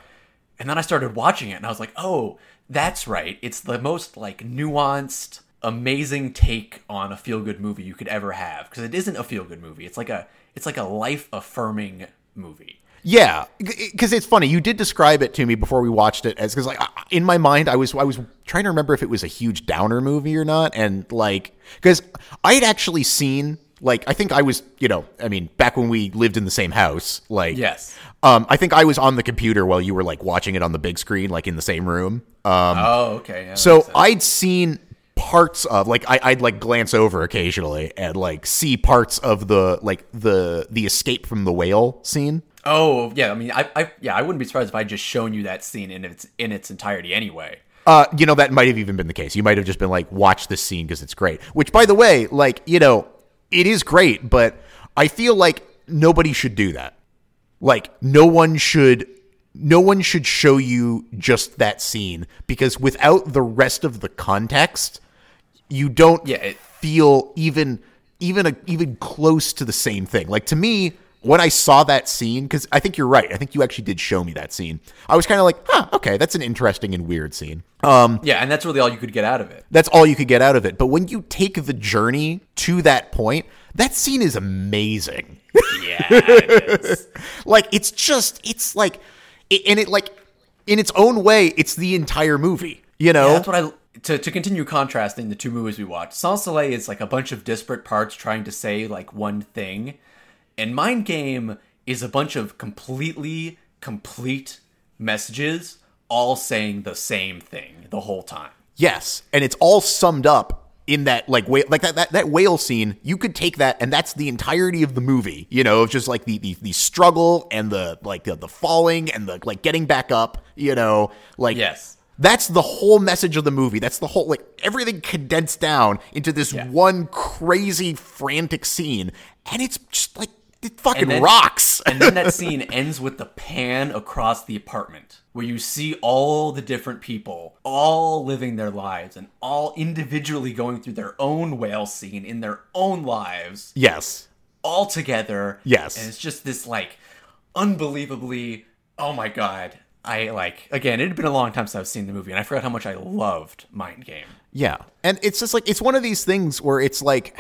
Speaker 2: And then I started watching it and I was like, oh, that's right. It's the most like nuanced, amazing take on a feel good movie you could ever have. Because it isn't a feel good movie. It's like a it's like a life affirming movie.
Speaker 1: Yeah, because it's funny. You did describe it to me before we watched it as because like in my mind I was I was trying to remember if it was a huge downer movie or not, and like because I had actually seen like I think I was you know I mean back when we lived in the same house like
Speaker 2: Yes.
Speaker 1: um I think I was on the computer while you were like watching it on the big screen like in the same room um
Speaker 2: oh, okay. yeah,
Speaker 1: so. I'd seen parts of like I, I'd like glance over occasionally and like see parts of the like the the escape from the whale scene.
Speaker 2: oh yeah, I mean, I, I yeah, I wouldn't be surprised if I just shown you that scene in its in its entirety anyway.
Speaker 1: Uh, you know that might have even been the case. You might have just been like, watch this scene because it's great. Which, by the way, like you know, it is great, but I feel like nobody should do that. Like no one should, no one should show you just that scene because without the rest of the context, you don't
Speaker 2: Yeah, it-
Speaker 1: feel even even a, even close to the same thing. Like to me, when I saw that scene, because I think you're right. I think you actually did show me that scene. I was kind of like, huh, okay, that's an interesting and weird scene. Um,
Speaker 2: Yeah, and that's really all you could get out of it.
Speaker 1: that's all you could get out of it. But when you take the journey to that point, that scene is amazing.
Speaker 2: Yeah, it is.
Speaker 1: like it's just, it's like, it, and it like, in its own way, it's the entire movie. You know,
Speaker 2: Yeah, that's what I to to continue contrasting the two movies we watched. Sans Soleil is like a bunch of disparate parts trying to say like one thing, and Mind Game is a bunch of completely complete messages all saying the same thing the whole time.
Speaker 1: Yes, and it's all summed up in that like whale, like that, that that whale scene. You could take that, and that's the entirety of the movie. You know, of just like the the, the struggle and the like the, the falling and the like getting back up. You know, like
Speaker 2: Yes.
Speaker 1: That's the whole message of the movie. That's the whole like everything condensed down into this
Speaker 2: Yeah.
Speaker 1: one crazy frantic scene, and it's just like it fucking
Speaker 2: then-
Speaker 1: rocks.
Speaker 2: And then that scene ends with the pan across the apartment where you see all the different people all living their lives and all individually going through their own whale scene in their own lives
Speaker 1: yes,
Speaker 2: all together.
Speaker 1: Yes.
Speaker 2: And it's just this like unbelievably oh my god. I like again, it had been a long time since I've seen the movie and I forgot how much I loved Mind Game.
Speaker 1: Yeah. And it's just like it's one of these things where it's like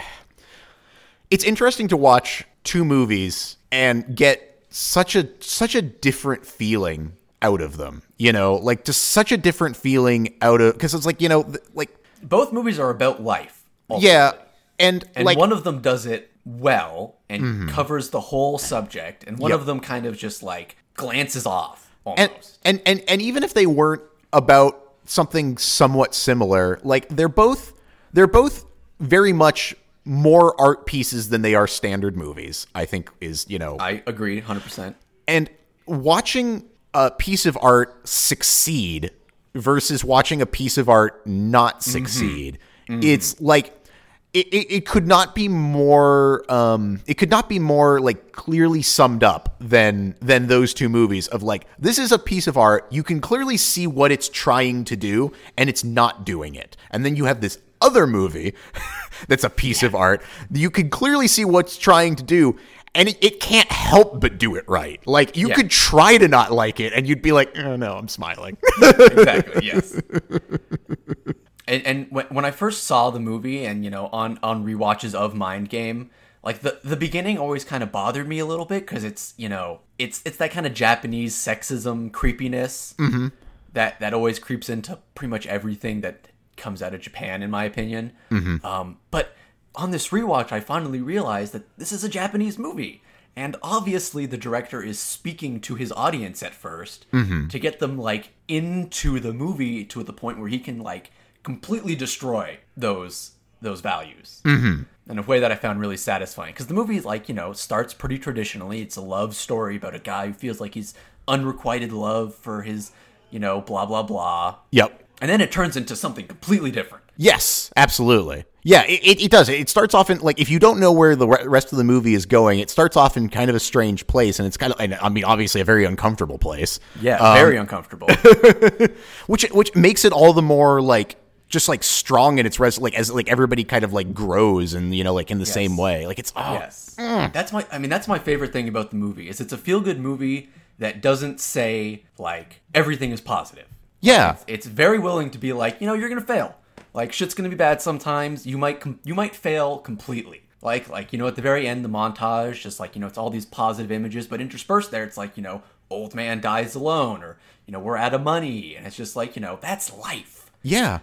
Speaker 1: it's interesting to watch two movies and get such a such a different feeling out of them. You know, like just such a different feeling out of cuz it's like, you know, th- like
Speaker 2: Both movies are about life. ultimately.
Speaker 1: yeah, and,
Speaker 2: And
Speaker 1: like Mm-hmm.
Speaker 2: one of them does it well and covers the whole subject, and one
Speaker 1: Yep.
Speaker 2: of them kind of just like glances off almost.
Speaker 1: and, and and and even if they weren't about something somewhat similar, like they're both they're both very much more art pieces than they are standard movies. I think is you know
Speaker 2: I agree, hundred percent.
Speaker 1: and watching a piece of art succeed versus watching a piece of art not mm-hmm. succeed mm-hmm. it's like it, it, it could not be more um it could not be more like clearly summed up than than those two movies of like this is a piece of art you can clearly see what it's trying to do and it's not doing it and then you have this other movie that's a piece of art you can clearly see what's trying to do and it, it can't help but do it right. Like you
Speaker 2: Yeah.
Speaker 1: could try to not like it, and you'd be like, "Oh no, I'm smiling."
Speaker 2: exactly. Yes. and and when, when I first saw the movie, and you know, on on rewatches of Mind Game, like the the beginning always kind of bothered me a little bit because it's you know it's it's that kind of Japanese sexism creepiness mm-hmm. that that always creeps into pretty much everything that comes out of Japan, in my opinion. Mm-hmm. Um, but on this rewatch, I finally realized that this is a Japanese movie. And obviously, the director is speaking to his audience at 1st mm-hmm. to get them like into the movie to the point where he can like completely destroy those those values mm-hmm. in a way that I found really satisfying. Because the movie, like you know, starts pretty traditionally. It's a love story about a guy who feels like he's unrequited love for his, you know, blah blah blah.
Speaker 1: yep.
Speaker 2: And then it turns into something completely different.
Speaker 1: Yes, absolutely. Yeah, it, it, it does. It starts off in like if you don't know where the rest of the movie is going, it starts off in kind of a strange place, and it's kind of, and I mean, obviously a very uncomfortable place.
Speaker 2: Yeah, very uncomfortable.
Speaker 1: which which makes it all the more like just like strong in its res like as like everybody kind of like grows and you know like in the same way. Like it's oh
Speaker 2: Yes. That's my I mean that's my favorite thing about the movie is it's a feel good movie that doesn't say like everything is positive.
Speaker 1: yeah
Speaker 2: It's very willing to be like, you know, you're going to fail. Like shit's going to be bad sometimes. You might com- you might fail completely. Like like you know at the very end the montage just like, you know, it's all these positive images but interspersed there it's like, you know, old man dies alone or you know, we're out of money and it's just like, you know, that's life.
Speaker 1: yeah.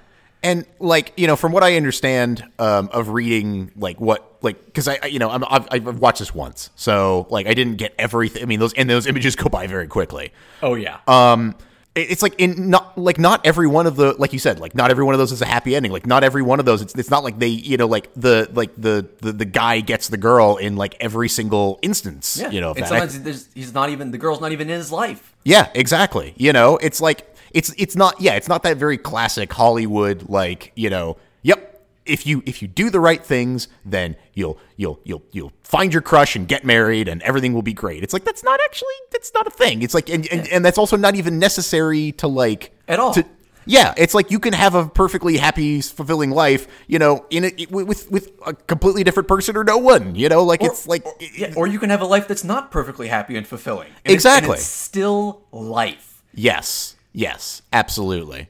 Speaker 1: And like you know, from what I understand um, of reading, like what like because I I- you know I'm, I've, I've watched this once, so like I didn't get everything. I mean those and those images go by very quickly.
Speaker 2: Oh yeah.
Speaker 1: um it- it's like in not like not every one of the like you said like not every one of those is a happy ending like not every one of those it's, it's not like they you know like the like the, the the guy gets the girl in like every single instance
Speaker 2: yeah.
Speaker 1: you know of
Speaker 2: and sometimes there's, he's not even the girl's not even in his life.
Speaker 1: yeah exactly you know it's like it's it's not yeah it's not that very classic hollywood like you know yep if you if you do the right things then you'll you'll you'll you'll find your crush and get married and everything will be great it's like that's not actually that's not a thing it's like and and, and that's also not even necessary to like
Speaker 2: At all.
Speaker 1: to, yeah, it's like you can have a perfectly happy, fulfilling life, you know, in it with with a completely different person or no one, you know, like it's like
Speaker 2: Yeah, or you can have a life that's not perfectly happy and fulfilling. And it's- and
Speaker 1: Exactly.
Speaker 2: it's still life.
Speaker 1: yes, yes, absolutely.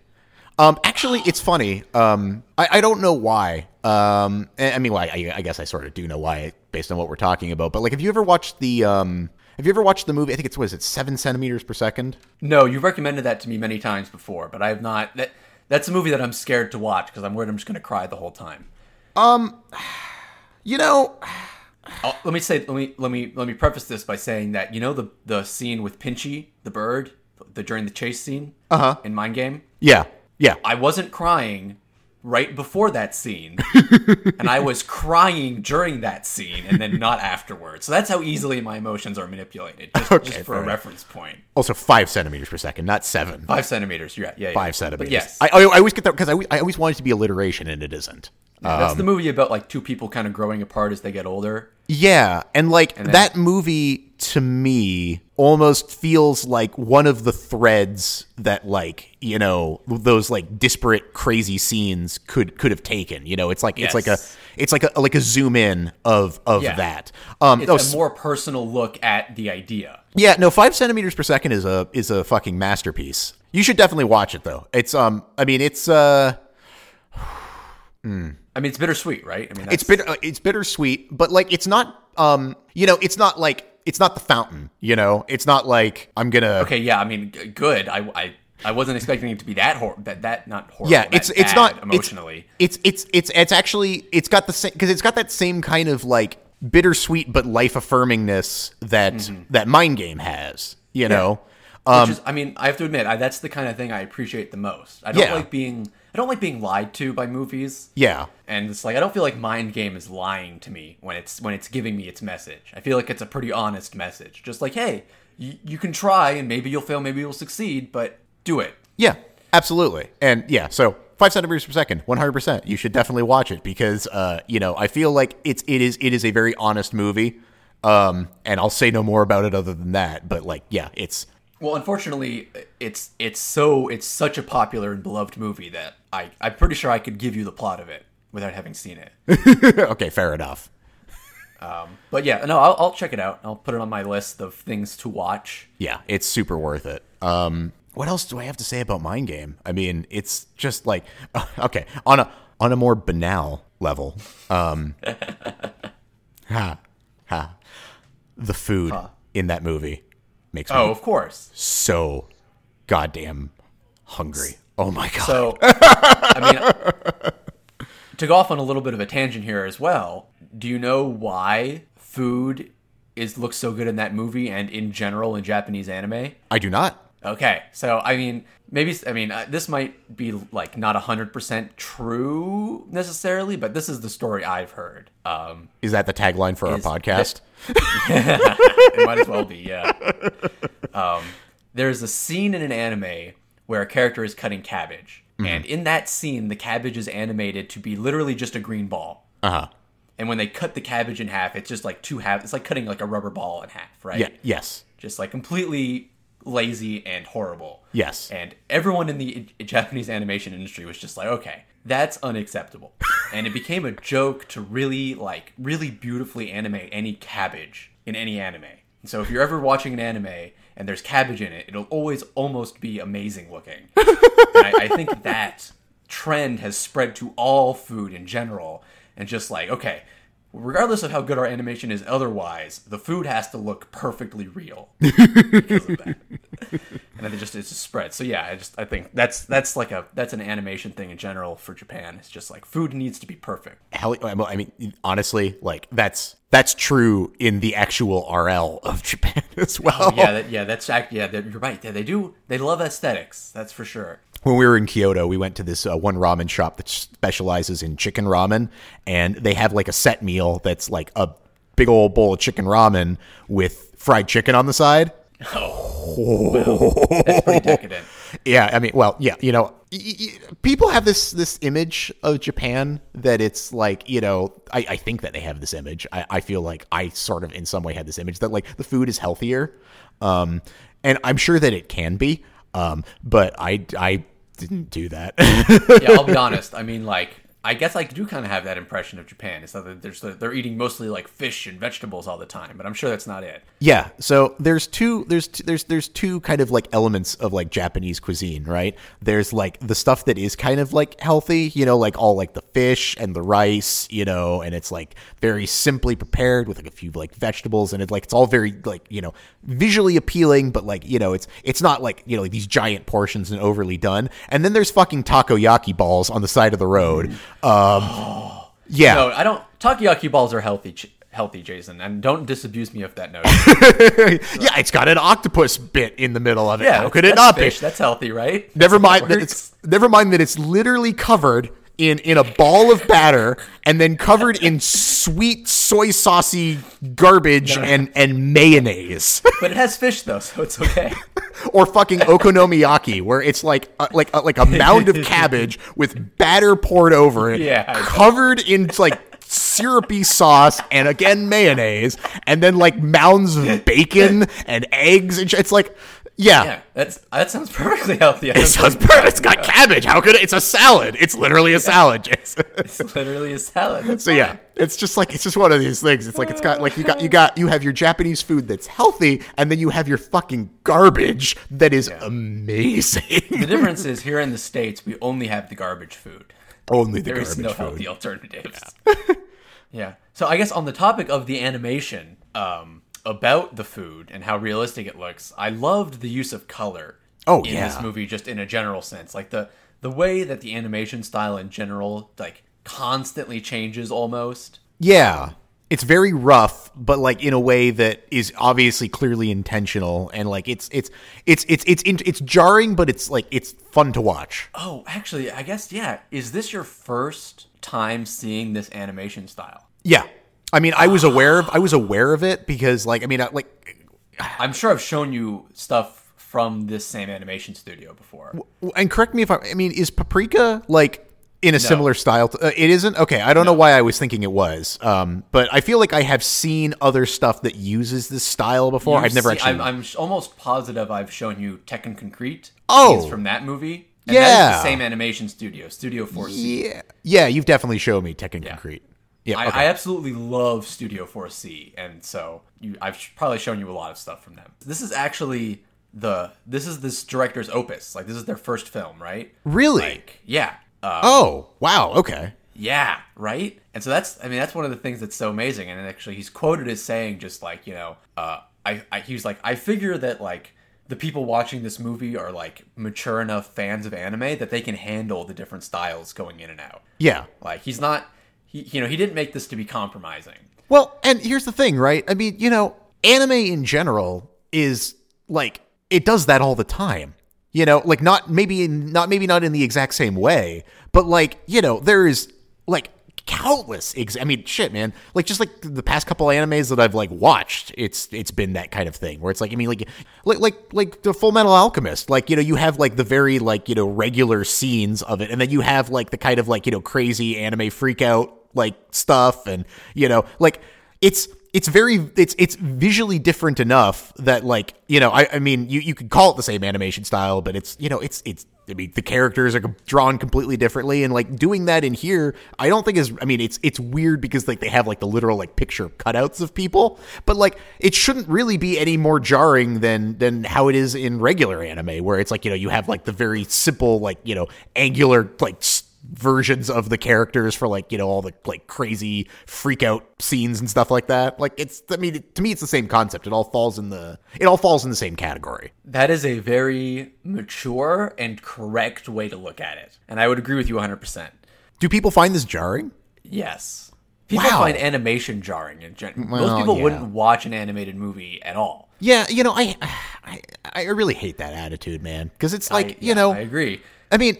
Speaker 1: Um, actually, it's funny. Um, I, I don't know why. Um, I mean, well, I, I guess I sort of do know why based on what we're talking about. But like, have you ever watched the um, have you ever watched the movie? I think it's what is it, seven centimeters per second?
Speaker 2: No, you've recommended that to me many times before, but I have not. That that's a movie that I'm scared to watch because I'm worried I'm just going to cry the whole time.
Speaker 1: Um, You know,
Speaker 2: Oh, let me say, let me let me let me preface this by saying that you know the the scene with Pinchy the bird, the during the chase scene, uh-huh. in Mind Game.
Speaker 1: yeah, yeah.
Speaker 2: I wasn't crying right before that scene, and I was crying during that scene, and then not afterwards. So that's how easily my emotions are manipulated. Just,
Speaker 1: Okay,
Speaker 2: just for a
Speaker 1: enough.
Speaker 2: reference point.
Speaker 1: Also, five centimeters per second, not seven.
Speaker 2: Five centimeters. Yeah, yeah, yeah.
Speaker 1: Five
Speaker 2: But
Speaker 1: centimeters.
Speaker 2: yes,
Speaker 1: I, I, always get that because I, always- I always want it to be alliteration, and it isn't.
Speaker 2: That's the movie about like two people kind of growing apart as they get older.
Speaker 1: Yeah, and like
Speaker 2: then-
Speaker 1: that movie to me almost feels like one of the threads that like you know those like disparate crazy scenes could could have taken. You know, it's like it's like a it's like a like a zoom in of of
Speaker 2: Yeah.
Speaker 1: that. Um,
Speaker 2: It's
Speaker 1: oh,
Speaker 2: a more personal look at the idea.
Speaker 1: yeah, no, five centimeters per second is a is a fucking masterpiece. You should definitely watch it though. It's um, I mean, it's uh.
Speaker 2: I mean, it's bittersweet, right? I mean, that's,
Speaker 1: it's bitter uh, it's bittersweet but like it's not um you know it's not like it's not the fountain you know it's not like i'm gonna
Speaker 2: okay. Yeah, I mean, g- good. I, I, I wasn't expecting it to be that hor- that that not horrible.
Speaker 1: yeah it's it's not
Speaker 2: emotionally.
Speaker 1: it's it's it's it's actually it's got the same because it's got that same kind of like bittersweet but life affirmingness that
Speaker 2: Mm-hmm.
Speaker 1: that mind game has you know um
Speaker 2: Which is, I mean, I have to admit, I, that's the kind of thing I appreciate the most. I don't
Speaker 1: Yeah.
Speaker 2: like being, I don't like being lied to by movies.
Speaker 1: yeah
Speaker 2: and it's like I don't feel like Mind Game is lying to me when it's when it's giving me its message. I feel like it's a pretty honest message, just like, hey, you, you can try and maybe you'll fail, maybe you'll succeed, but do it.
Speaker 1: yeah absolutely and yeah so five centimeters per second 100% you should definitely watch it because uh you know i feel like it's it is it is a very honest movie um and i'll say no more about it other than that but like yeah it's
Speaker 2: Well, unfortunately, it's it's so it's such a popular and beloved movie that I I'm pretty sure I could give you the plot of it without having seen it.
Speaker 1: okay, fair enough.
Speaker 2: Um, but yeah, no, I'll, I'll check it out. I'll put it on my list of things to watch.
Speaker 1: Yeah, it's super worth it. Um, what else do I have to say about Mind Game? I mean, it's just like okay on a on a more banal level. Um, ha ha, the food in that movie makes oh, me
Speaker 2: Oh, of course.
Speaker 1: so goddamn hungry. Oh my god.
Speaker 2: So, I mean, to go off on a little bit of a tangent here as well, do you know why food is looks so good in that movie and in general in Japanese anime?
Speaker 1: I do not.
Speaker 2: Okay, so I mean, maybe I mean uh, this might be like not hundred percent true necessarily, but this is the story I've heard. Um,
Speaker 1: Is that the tagline for our podcast?
Speaker 2: it might as well be, yeah. Um, there's a scene in an anime where a character is cutting cabbage, and in that scene, the cabbage is animated to be literally just a green ball.
Speaker 1: Uh huh.
Speaker 2: And when they cut the cabbage in half, it's just like two halves. It's like cutting like a rubber ball in half, right?
Speaker 1: Yeah. Yes.
Speaker 2: Just like completely lazy and horrible.
Speaker 1: Yes.
Speaker 2: And everyone in the Japanese animation industry was just like, okay, that's unacceptable. and it became a joke to really, like, really beautifully animate any cabbage in any anime. And so if you're ever watching an anime and there's cabbage in it, it'll always almost be amazing looking. I, I think that trend has spread to all food in general. And just like, okay, regardless of how good our animation is otherwise, the food has to look perfectly real because of that and then it just it's just spread. So yeah, I just I think that's that's like a that's an animation thing in general for Japan. It's just like food needs to be perfect.
Speaker 1: Hell, I mean, honestly, like that's that's true in the actual RL of Japan as well.
Speaker 2: Yeah, that, yeah, that's. Yeah, that- you're right. Yeah, they do. They love aesthetics. That's for sure.
Speaker 1: When we were in Kyoto, we went to this uh, one ramen shop that specializes in chicken ramen, and they have like a set meal that's like a big old bowl of chicken ramen with fried chicken on the side.
Speaker 2: Oh that's pretty decadent.
Speaker 1: Yeah, I mean, well, yeah, you know, y- y- people have this this image of Japan that it's like, you know, I, I think that they have this image. I, I feel like I sort of in some way had this image that like the food is healthier, um, and I'm sure that it can be, um, but I I didn't do that.
Speaker 2: Yeah, I'll be honest. I mean, like, I guess I do kind of have that impression of Japan. It's that there's they're eating mostly like fish and vegetables all the time, but I'm sure that's not it.
Speaker 1: Yeah, so there's two there's there's there's two kind of like elements of like Japanese cuisine, right? There's like the stuff that is kind of like healthy, you know, like all like the fish and the rice, you know, and it's like very simply prepared with like a few like vegetables and it like it's all very like, you know, visually appealing, but like, you know, it's it's not like, you know, like these giant portions and overly done. And then there's fucking takoyaki balls on the side of the road. Mm-hmm. Um yeah.
Speaker 2: No, I don't. Takoyaki balls are healthy, ch- healthy, Jason, and don't disabuse me of that notion.
Speaker 1: yeah, it's got an octopus bit in the middle of it. How could it not
Speaker 2: fish.
Speaker 1: be?
Speaker 2: That's healthy, right?
Speaker 1: Never
Speaker 2: That's
Speaker 1: mind that it's never mind that it's literally covered in in a ball of batter and then covered in sweet soy saucy garbage and and mayonnaise.
Speaker 2: But it has fish though, so it's okay.
Speaker 1: or fucking okonomiyaki where it's like uh, like uh, like a mound of cabbage with batter poured over it
Speaker 2: Yeah,
Speaker 1: covered in like syrupy sauce and again mayonnaise and then like mounds of bacon and eggs and sh- it's like yeah,
Speaker 2: Yeah, that's that sounds perfectly healthy.
Speaker 1: It sounds perfect. It's got cabbage. How could it? It's a salad. It's literally a salad, Jason.
Speaker 2: It's literally a salad. That's
Speaker 1: So yeah, it's just like it's just one of these things. It's like it's got like you got you got you have your Japanese food that's healthy, and then you have your fucking garbage that is amazing.
Speaker 2: The difference is here in the states, we only have the garbage food.
Speaker 1: Only the
Speaker 2: There is
Speaker 1: garbage
Speaker 2: no
Speaker 1: food.
Speaker 2: healthy alternatives. Yeah. So I guess on the topic of the animation um, about the food and how realistic it looks, I loved the use of color.
Speaker 1: Oh,
Speaker 2: in
Speaker 1: yeah.
Speaker 2: this movie, just in a general sense, like the the way that the animation style in general, like constantly changes almost.
Speaker 1: Yeah. It's very rough, but like in a way that is obviously clearly intentional, and like it's it's it's it's it's it's, it's jarring, but it's like it's fun to watch.
Speaker 2: Oh, actually, I guess yeah. Is this your first time seeing this animation style?
Speaker 1: Yeah, I mean, I was aware of I was aware of it because like I mean, I- like
Speaker 2: I'm sure I've shown you stuff from this same animation studio before.
Speaker 1: and correct me if I I mean, is Paprika like in a similar style? To, uh, it isn't. Okay, I don't know why I was thinking it was, um, but I feel like I have seen other stuff that uses this style before.
Speaker 2: You've
Speaker 1: I've never actually.
Speaker 2: I'm, I'm almost positive I've shown you Tekkonkinkreet.
Speaker 1: Oh.
Speaker 2: from that movie. And that
Speaker 1: Yeah.
Speaker 2: the same animation studio, Studio 4C.
Speaker 1: yeah, yeah, you've definitely shown me Tekkonkinkreet. Yeah,
Speaker 2: I,
Speaker 1: okay.
Speaker 2: I absolutely love Studio 4C, and so you, I've probably shown you a lot of stuff from them. This is actually the this is this director's opus. Like this is their first film, right?
Speaker 1: Really?
Speaker 2: Like yeah, uh,
Speaker 1: oh, wow. Okay.
Speaker 2: yeah, right. And so that's I mean that's one of the things that's so amazing. And actually, he's quoted as saying just like you know, uh, I, I he was like I figure that like the people watching this movie are like mature enough fans of anime that they can handle the different styles going in and out.
Speaker 1: Yeah.
Speaker 2: Like he's not he you know he didn't make this to be compromising.
Speaker 1: Well, and here's the thing, right? I mean, you know, anime in general is like it does that all the time. You know, like not maybe in, not maybe not in the exact same way, but like, you know, there is like countless ex- I mean, shit, man. Like just like the past couple animes that I've like watched, it's it's been that kind of thing where it's like I mean like like like like the Full Metal Alchemist, like you know, you have like the very like, you know, regular scenes of it and then you have like the kind of like, you know, crazy anime freak out like stuff and you know, like it's it's very it's it's visually different enough that like you know I, I mean you, you could call it the same animation style but it's you know it's it's I mean the characters are drawn completely differently and like doing that in here I don't think is I mean it's it's weird because like they have like the literal like picture cutouts of people but like it shouldn't really be any more jarring than than how it is in regular anime where it's like you know you have like the very simple like you know angular like s- versions of the characters for like you know all the like crazy freak out scenes and stuff like that like it's i mean to me it's the same concept it all falls in the it all falls in the same category
Speaker 2: That is a very mature and correct way to look at it. And I would agree with you 100%.
Speaker 1: do people find this jarring
Speaker 2: Yes. People
Speaker 1: Wow.
Speaker 2: find animation jarring in general.
Speaker 1: Well,
Speaker 2: Most people
Speaker 1: yeah.
Speaker 2: wouldn't watch an animated movie at all.
Speaker 1: yeah you know i i i really hate that attitude man because it's like
Speaker 2: I-
Speaker 1: you
Speaker 2: yeah,
Speaker 1: know
Speaker 2: I agree.
Speaker 1: i mean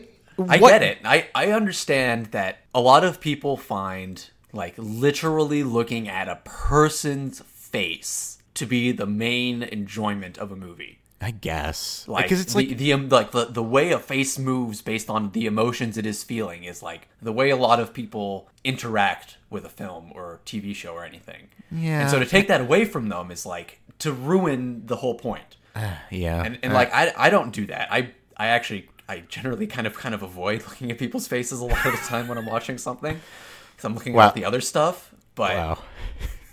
Speaker 2: I
Speaker 1: what-
Speaker 2: get it. I, I understand that a lot of people find like literally looking at a person's face to be the main enjoyment of a movie.
Speaker 1: i guess
Speaker 2: Like
Speaker 1: because it's
Speaker 2: the,
Speaker 1: like
Speaker 2: the um, like the, the way a face moves based on the emotions it is feeling is like the way a lot of people interact with a film or TV show or anything.
Speaker 1: Yeah.
Speaker 2: And so to take that away from them is like to ruin the whole point.
Speaker 1: yeah
Speaker 2: And, and like I, I don't do that. I I actually I generally kind of kind of avoid looking at people's faces a lot of the time when I'm watching something because I'm looking
Speaker 1: Wow.
Speaker 2: at the other stuff. But
Speaker 1: wow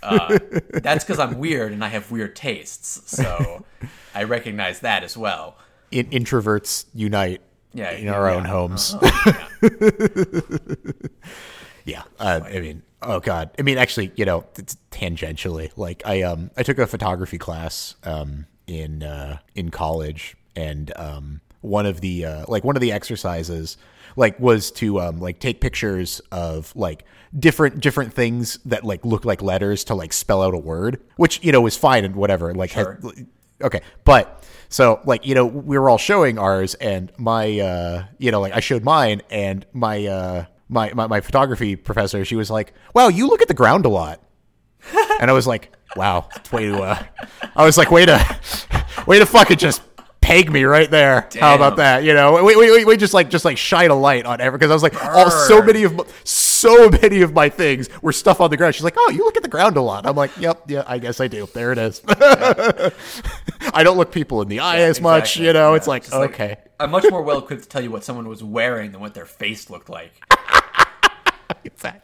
Speaker 2: uh, that's because I'm weird and I have weird tastes. So I recognize that as well.
Speaker 1: in, introverts unite
Speaker 2: Yeah,
Speaker 1: in our
Speaker 2: yeah.
Speaker 1: own homes
Speaker 2: Yeah.
Speaker 1: Yeah, uh, I mean, oh god, I mean, actually, you know, tangentially, like I um I took a photography class um in uh in college, and um one of the uh like one of the exercises like was to um like take pictures of like different different things that like look like letters to like spell out a word, which you know was fine and whatever, like
Speaker 2: Sure.
Speaker 1: had- okay, but so like you know we were all showing ours, and my uh you know like I showed mine, and my uh my my, my photography professor she was like, "Wow, you look at the ground a lot," and I was like, "Wow, way to," uh, I was like, "Way to, way to fucking just." Peg me right there. How about that? You know, we, we, we- just like just like shine a light on every because I was like, all so many of my, so many of my things were stuff on the ground. She's like, oh, you look at the ground a lot. I'm like, yep, yeah, I guess I do. There it is. I don't look people in the eye as much. You know,
Speaker 2: Yeah,
Speaker 1: it's like
Speaker 2: just
Speaker 1: okay,
Speaker 2: I'm much more well equipped to tell you what someone was wearing than what their face looked like.
Speaker 1: Exactly.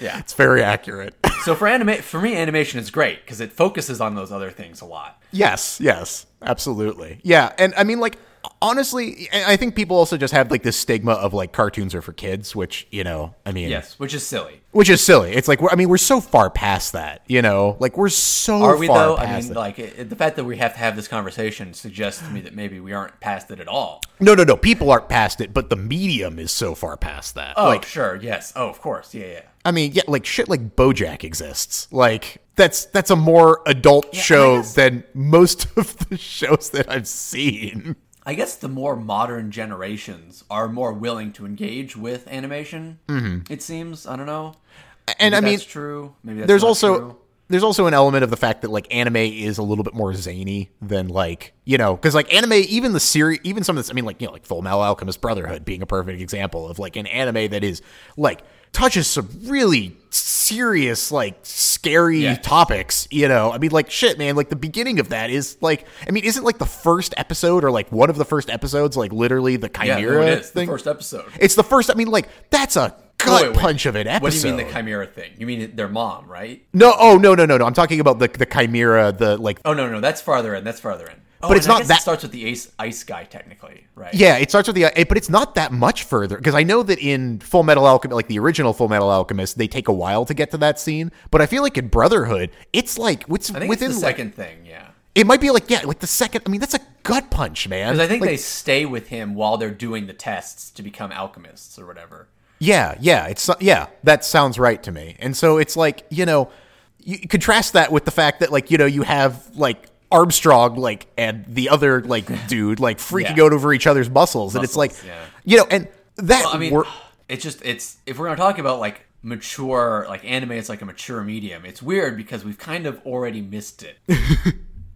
Speaker 2: Yeah.
Speaker 1: it's very accurate.
Speaker 2: So for anima- for me, animation is great because it focuses on those other things a lot.
Speaker 1: Yes, yes, absolutely. Yeah, and I mean, like, honestly, I think people also just have like this stigma of like cartoons are for kids, which you know, I mean,
Speaker 2: Yes, which is silly.
Speaker 1: which is silly. It's like, we're, I mean, we're so far past that, you know, like we're so
Speaker 2: Are we though? I mean,
Speaker 1: it.
Speaker 2: like it, the fact that we have to have this conversation suggests to me that maybe we aren't past it at all.
Speaker 1: no, no, no. People aren't past it, but the medium is so far past that.
Speaker 2: Oh,
Speaker 1: like,
Speaker 2: sure, yes. Oh, of course, yeah, yeah.
Speaker 1: I mean, yeah, like shit, like BoJack exists. Like that's that's a more adult show
Speaker 2: guess-
Speaker 1: than most of the shows that I've seen.
Speaker 2: I guess the more modern generations are more willing to engage with animation. Mm-hmm. It seems. I don't know.
Speaker 1: And
Speaker 2: Maybe
Speaker 1: I mean,
Speaker 2: that's true. Maybe that's
Speaker 1: there's also
Speaker 2: true.
Speaker 1: there's also an element of the fact that like anime is a little bit more zany than like you know because like anime even the series even some of this I mean like you know like Full Metal Alchemist Brotherhood being a perfect example of like an anime that is like touches some really serious like scary
Speaker 2: Yeah.
Speaker 1: topics you know I mean like shit man like the beginning of that is like I mean isn't like the first episode or like one of the first episodes like literally the
Speaker 2: yeah,
Speaker 1: chimera
Speaker 2: no, is
Speaker 1: thing
Speaker 2: the first episode.
Speaker 1: it's the first. I mean, like that's a gut
Speaker 2: wait, wait.
Speaker 1: punch of an episode.
Speaker 2: What do you mean the chimera thing? You mean their mom, right?
Speaker 1: no, oh no, no, no, no. I'm talking about the the chimera, the like.
Speaker 2: Oh no, no, that's farther in. That's farther in. Oh,
Speaker 1: But it's not that-
Speaker 2: It starts with the ice, ice guy, technically, right?
Speaker 1: Yeah, it starts with the, but it's not that much further because I know that in Full Metal Alchemist, like the original Full Metal Alchemist, they take a while to get to that scene. But I feel like in Brotherhood, it's like
Speaker 2: think
Speaker 1: within
Speaker 2: it's the
Speaker 1: like-
Speaker 2: second thing, yeah.
Speaker 1: It might be like yeah, like the second. I mean, that's a gut punch, man.
Speaker 2: Because I think
Speaker 1: Like,
Speaker 2: they stay with him while they're doing the tests to become alchemists or whatever.
Speaker 1: Yeah, yeah, it's yeah, that sounds right to me. And so it's like, you know, you contrast that with the fact that like, you know, you have like Armstrong like and the other like dude like freaking
Speaker 2: Yeah.
Speaker 1: out over each other's muscles, and it's like,
Speaker 2: yeah.
Speaker 1: you know, and that
Speaker 2: Well, I mean,
Speaker 1: wor-
Speaker 2: it's just it's if we're gonna talk about like mature like anime, it's like a mature medium. It's weird because we've kind of already missed it.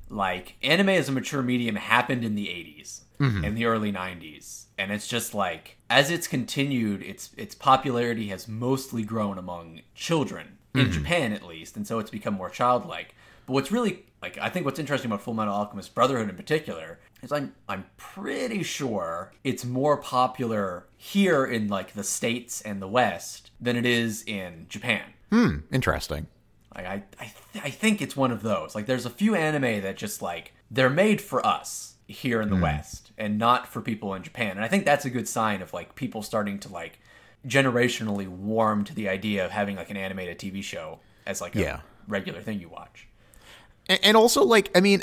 Speaker 2: like anime as a mature medium happened in the 80s mm-hmm. and the early 90s, and it's just like as it's continued, its its popularity has mostly grown among children in mm-hmm. Japan at least, and so it's become more childlike. But what's really like I think what's interesting about Full Metal Alchemist Brotherhood in particular is I'm I'm pretty sure it's more popular here in like the states and the West than it is in Japan.
Speaker 1: Hmm, interesting.
Speaker 2: Like I I, th- I think it's one of those. Like there's a few anime that just like they're made for us here in the West and not for people in Japan. And I think that's a good sign of like people starting to like generationally warm to the idea of having like an animated TV show as like a
Speaker 1: Yeah.
Speaker 2: regular thing you watch.
Speaker 1: And, and also like i mean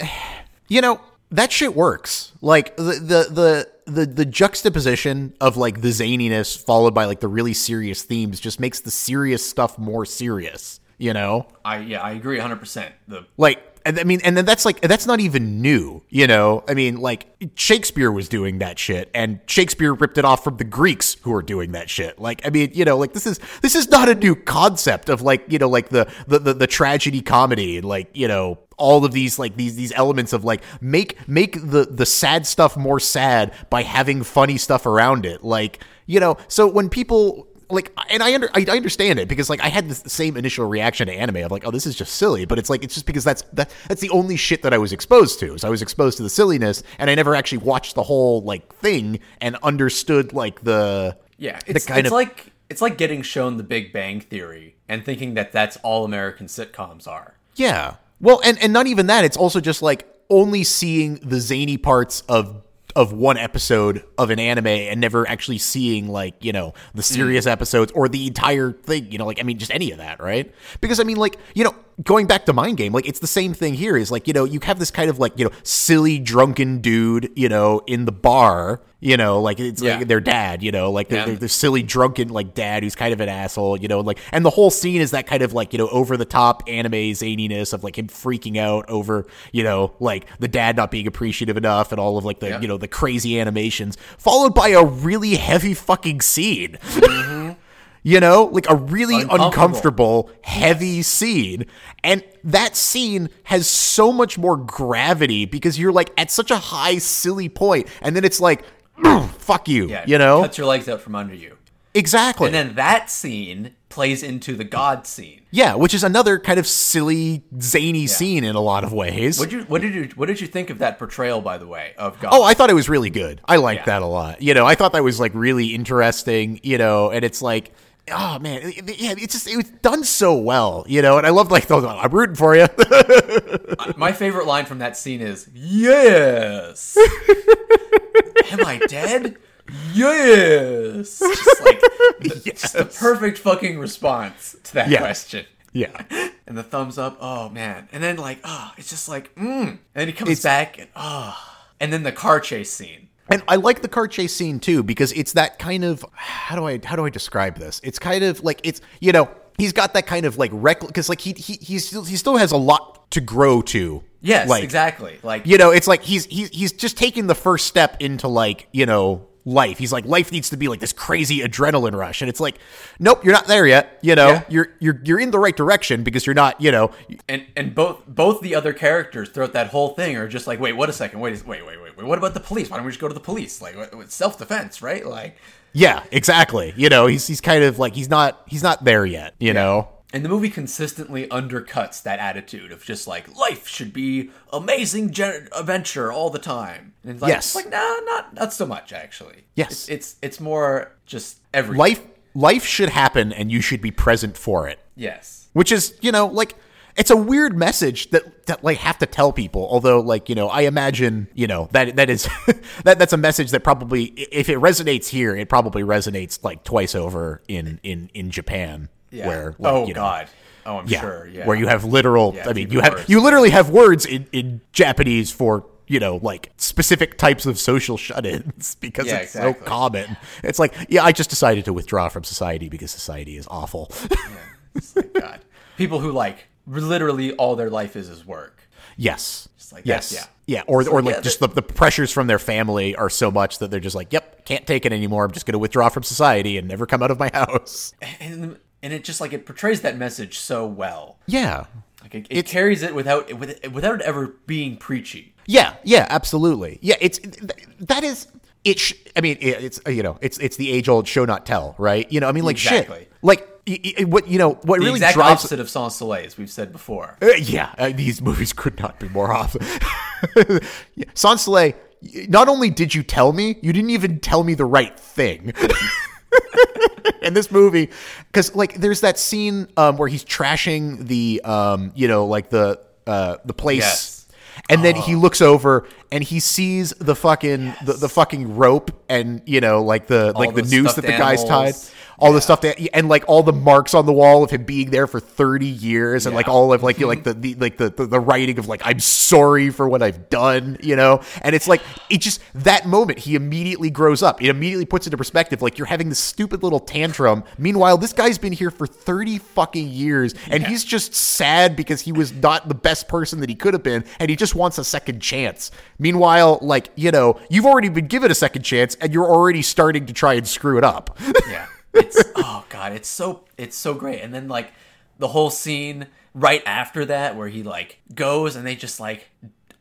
Speaker 1: you know that shit works like the, the the the the juxtaposition of like the zaniness followed by like the really serious themes just makes the serious stuff more serious you know
Speaker 2: I yeah, I agree 100%. The
Speaker 1: like and I mean, and then that's like that's not even new, you know. I mean, like Shakespeare was doing that shit, and Shakespeare ripped it off from the Greeks who were doing that shit. Like, I mean, you know, like this is this is not a new concept of like you know like the the the, the tragedy comedy like you know all of these like these these elements of like make make the the sad stuff more sad by having funny stuff around it. Like you know, so when people like and I under I, understand it because like I had the same initial reaction to anime of like oh this is just silly but it's like it's just because that's that that's the only shit that I was exposed to so I was exposed to the silliness and I never actually watched the whole like thing and understood like the
Speaker 2: Yeah,
Speaker 1: the
Speaker 2: it's,
Speaker 1: kind
Speaker 2: it's
Speaker 1: of
Speaker 2: like it's like getting shown The Big Bang Theory and thinking that that's all American sitcoms are.
Speaker 1: yeah well and and not even that it's also just like only seeing the zany parts of of one episode of an anime and never actually seeing like you know the serious mm. episodes or the entire thing you know like i mean just any of that right? Because i mean like you know going back to mind game like it's the same thing here is like you know you have this kind of like you know silly drunken dude you know in the bar you know like it's
Speaker 2: Yeah.
Speaker 1: like their dad you know like the,
Speaker 2: Yeah.
Speaker 1: the, the silly drunken like dad who's kind of an asshole you know like and the whole scene is that kind of like you know over the top anime zaniness of like him freaking out over you know like the dad not being appreciative enough and all of like the
Speaker 2: Yeah.
Speaker 1: you know the crazy animations followed by a really heavy fucking scene mm-hmm. You know like a really
Speaker 2: Uncomfortable.
Speaker 1: uncomfortable heavy scene and that scene has so much more gravity because you're like at such a high silly point and then it's like fuck you
Speaker 2: Yeah,
Speaker 1: you know
Speaker 2: cuts your legs out from under you.
Speaker 1: exactly
Speaker 2: And then that scene plays into the God scene.
Speaker 1: yeah which is another kind of silly zany scene in a lot of ways
Speaker 2: What did you what did you what did you think of that portrayal, by the way, of God?
Speaker 1: Oh, I thought it was really good. I liked
Speaker 2: Yeah.
Speaker 1: that a lot. You know, I thought that was like really interesting. You know, and it's like, oh man, it- it- yeah, it's just it was done so well. You know, and I love like, those, I'm rooting for you.
Speaker 2: My favorite line from that scene is Yes. Am I dead? Yes. Just like the, just the perfect fucking response to that
Speaker 1: Yeah.
Speaker 2: question.
Speaker 1: yeah,
Speaker 2: And the thumbs up, oh man. And then like, oh, it's just like, mm. And then he comes
Speaker 1: It's-
Speaker 2: back and oh. And then the car chase scene.
Speaker 1: And I like the car chase scene too because it's that kind of how do I how do I describe this? It's kind of like it's you know he's got that kind of like reckless because like he he he's still, he still has a lot to grow to.
Speaker 2: Yes,
Speaker 1: like,
Speaker 2: exactly. Like
Speaker 1: you know it's like he's he's he's just taking the first step into like you know life he's like life needs to be like this crazy adrenaline rush and it's like nope you're not there yet you know
Speaker 2: Yeah.
Speaker 1: you're you're you're in the right direction because you're not you know
Speaker 2: and and both both the other characters throughout that whole thing are just like, wait, what a second, wait, wait, wait, wait, wait. What about the police? Why don't we just go to the police? Like, what- self-defense, right? Like,
Speaker 1: yeah exactly you know he's he's kind of like he's not he's not there yet you know
Speaker 2: and the movie consistently undercuts that attitude of just like life should be amazing gen- adventure all the time. And it's like,
Speaker 1: Yes.
Speaker 2: it's like no, not not so much actually.
Speaker 1: Yes.
Speaker 2: it's it's, it's more just everything.
Speaker 1: life life should happen and you should be present for it.
Speaker 2: Yes.
Speaker 1: Which is, you know, like it's a weird message that that like have to tell people. Although, like you know, I imagine you know that that is that that's a message that probably if it resonates here, it probably resonates like twice over in in in Japan.
Speaker 2: Yeah.
Speaker 1: Where like,
Speaker 2: oh
Speaker 1: you know,
Speaker 2: God. Oh, I'm
Speaker 1: yeah,
Speaker 2: sure. Yeah.
Speaker 1: where you have literal.
Speaker 2: Yeah,
Speaker 1: I mean,
Speaker 2: even
Speaker 1: you have
Speaker 2: worse.
Speaker 1: you literally have words in in Japanese for. You know, like specific types of social shut-ins because
Speaker 2: Yeah,
Speaker 1: it's so common. It's like, yeah, I just decided to withdraw from society because society is awful.
Speaker 2: It's like, God. People who like literally all their life is is work.
Speaker 1: Yes.
Speaker 2: like,
Speaker 1: yes.
Speaker 2: that's-
Speaker 1: yeah. Or, or like
Speaker 2: yeah,
Speaker 1: just the, the pressures from their family are so much that they're just like, yep, can't take it anymore. I'm just going to withdraw from society and never come out of my house.
Speaker 2: And and it just like it portrays that message so well.
Speaker 1: Yeah.
Speaker 2: Like it, it carries it without with, without it ever being preachy.
Speaker 1: Yeah. Yeah. Absolutely. Yeah. It's that is it. Sh- I mean, it's you know, it's it's the age old show not tell, right? You know, I mean, like
Speaker 2: Exactly.
Speaker 1: shit, like what you know, what
Speaker 2: The
Speaker 1: really
Speaker 2: exact
Speaker 1: drives.
Speaker 2: opposite of Sans Soleil, as we've said before.
Speaker 1: Uh, yeah, uh, these movies could not be more off. yeah. Sans Soleil, not only did you tell me, you didn't even tell me the right thing. in this movie, because like there's that scene um, where he's trashing the um, you know like the uh, the place.
Speaker 2: Yes.
Speaker 1: And then he looks over and he sees the fucking the, the fucking rope and you know like the like the,
Speaker 2: the
Speaker 1: noose that the guy's tied all the stuff that and like all the marks on the wall of him being there for 30 years and like all of like you know, like mm-hmm. the, the like the, the the writing of like I'm sorry for what I've done, you know? And it's like it just that moment he immediately grows up. It immediately puts into perspective like you're having this stupid little tantrum. Meanwhile, this guy's been here for 30 fucking years and he's just sad because he was not the best person that he could have been and he just wants a second chance. Meanwhile, like, you know, you've already been given a second chance and you're already starting to try and screw it up.
Speaker 2: Yeah. It's oh god, it's so it's so great. And then like the whole scene right after that where he like goes and they just like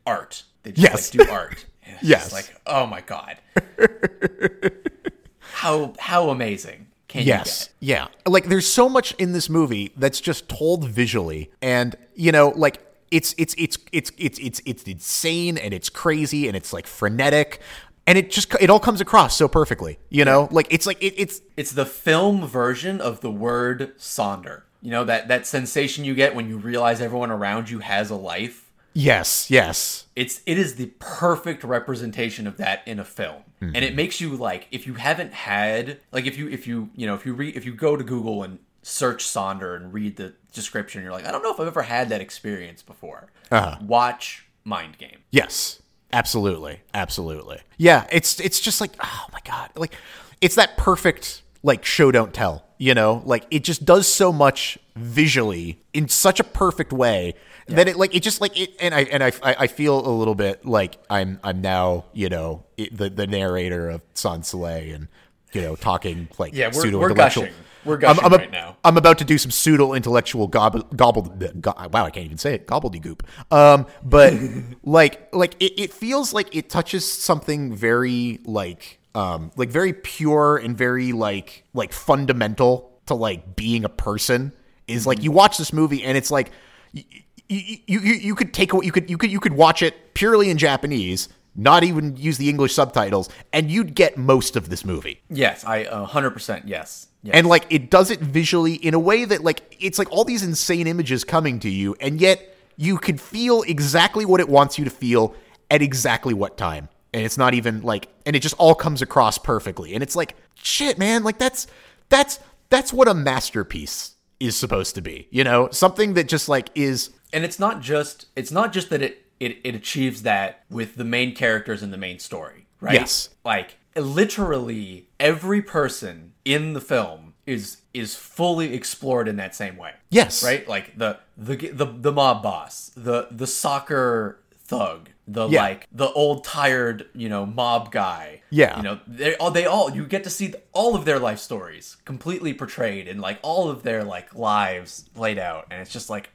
Speaker 2: art. They just
Speaker 1: Yes.
Speaker 2: like do art.
Speaker 1: Yes.
Speaker 2: like, oh my god. how how amazing can you
Speaker 1: Yes. Yeah. Like there's so much in this movie that's just told visually and you know like it's it's it's it's it's it's it's insane and it's crazy and it's like frenetic and it just it all comes across so perfectly, you know? Like it's like it, it's
Speaker 2: it's the film version of the word sonder. You know, that that sensation you get when you realize everyone around you has a life.
Speaker 1: yes, yes.
Speaker 2: it's it is the perfect representation of that in a film mm-hmm. and it makes you like if you haven't had like if you if you you know if you read if you go to google and search sonder and read the description you're like i don't know if i've ever had that experience before uh-huh. watch mind game
Speaker 1: Yes. Absolutely. Absolutely. Yeah, it's it's just like oh my god. Like it's that perfect like show don't tell, you know? Like it just does so much visually in such a perfect way that it like it just like it and I and I I feel a little bit like I'm I'm now, you know, it, the the narrator of Sans Soleil and you know, talking like
Speaker 2: Yeah, we're-
Speaker 1: pseudo
Speaker 2: we're
Speaker 1: intellectual.
Speaker 2: gushing. We're gushing
Speaker 1: I'm, I'm
Speaker 2: right now.
Speaker 1: I'm about to do some pseudo intellectual gobble, gobbled. Go, wow, I can't even say it. Gobbledygook. Um, but like, like it, it feels like it touches something very like, um, like very pure and very like, like fundamental to like being a person. Is like you watch this movie and it's like, you, you, you, you could take what you could, you could, you could watch it purely in Japanese. Not even use the English subtitles, and you'd get most of this movie.
Speaker 2: yes i uh, 100% yes yes
Speaker 1: And like it does it visually in a way that like it's like all these insane images coming to you, and yet you can feel exactly what it wants you to feel at exactly what time. And it's not even like and it just all comes across perfectly. And it's like, shit, man, like that's that's that's what a masterpiece is supposed to be. You know? Something that just like is
Speaker 2: and it's not just it's not just that it it, it achieves that with the main characters in the main story right
Speaker 1: Yes.
Speaker 2: like literally every person in the film is is fully explored in that same way
Speaker 1: Yes.
Speaker 2: right like the the the, the mob boss the the soccer thug the
Speaker 1: Yeah.
Speaker 2: like the old tired you know mob guy
Speaker 1: Yeah.
Speaker 2: you know they all they all you get to see all of their life stories completely portrayed and like all of their like lives laid out and it's just like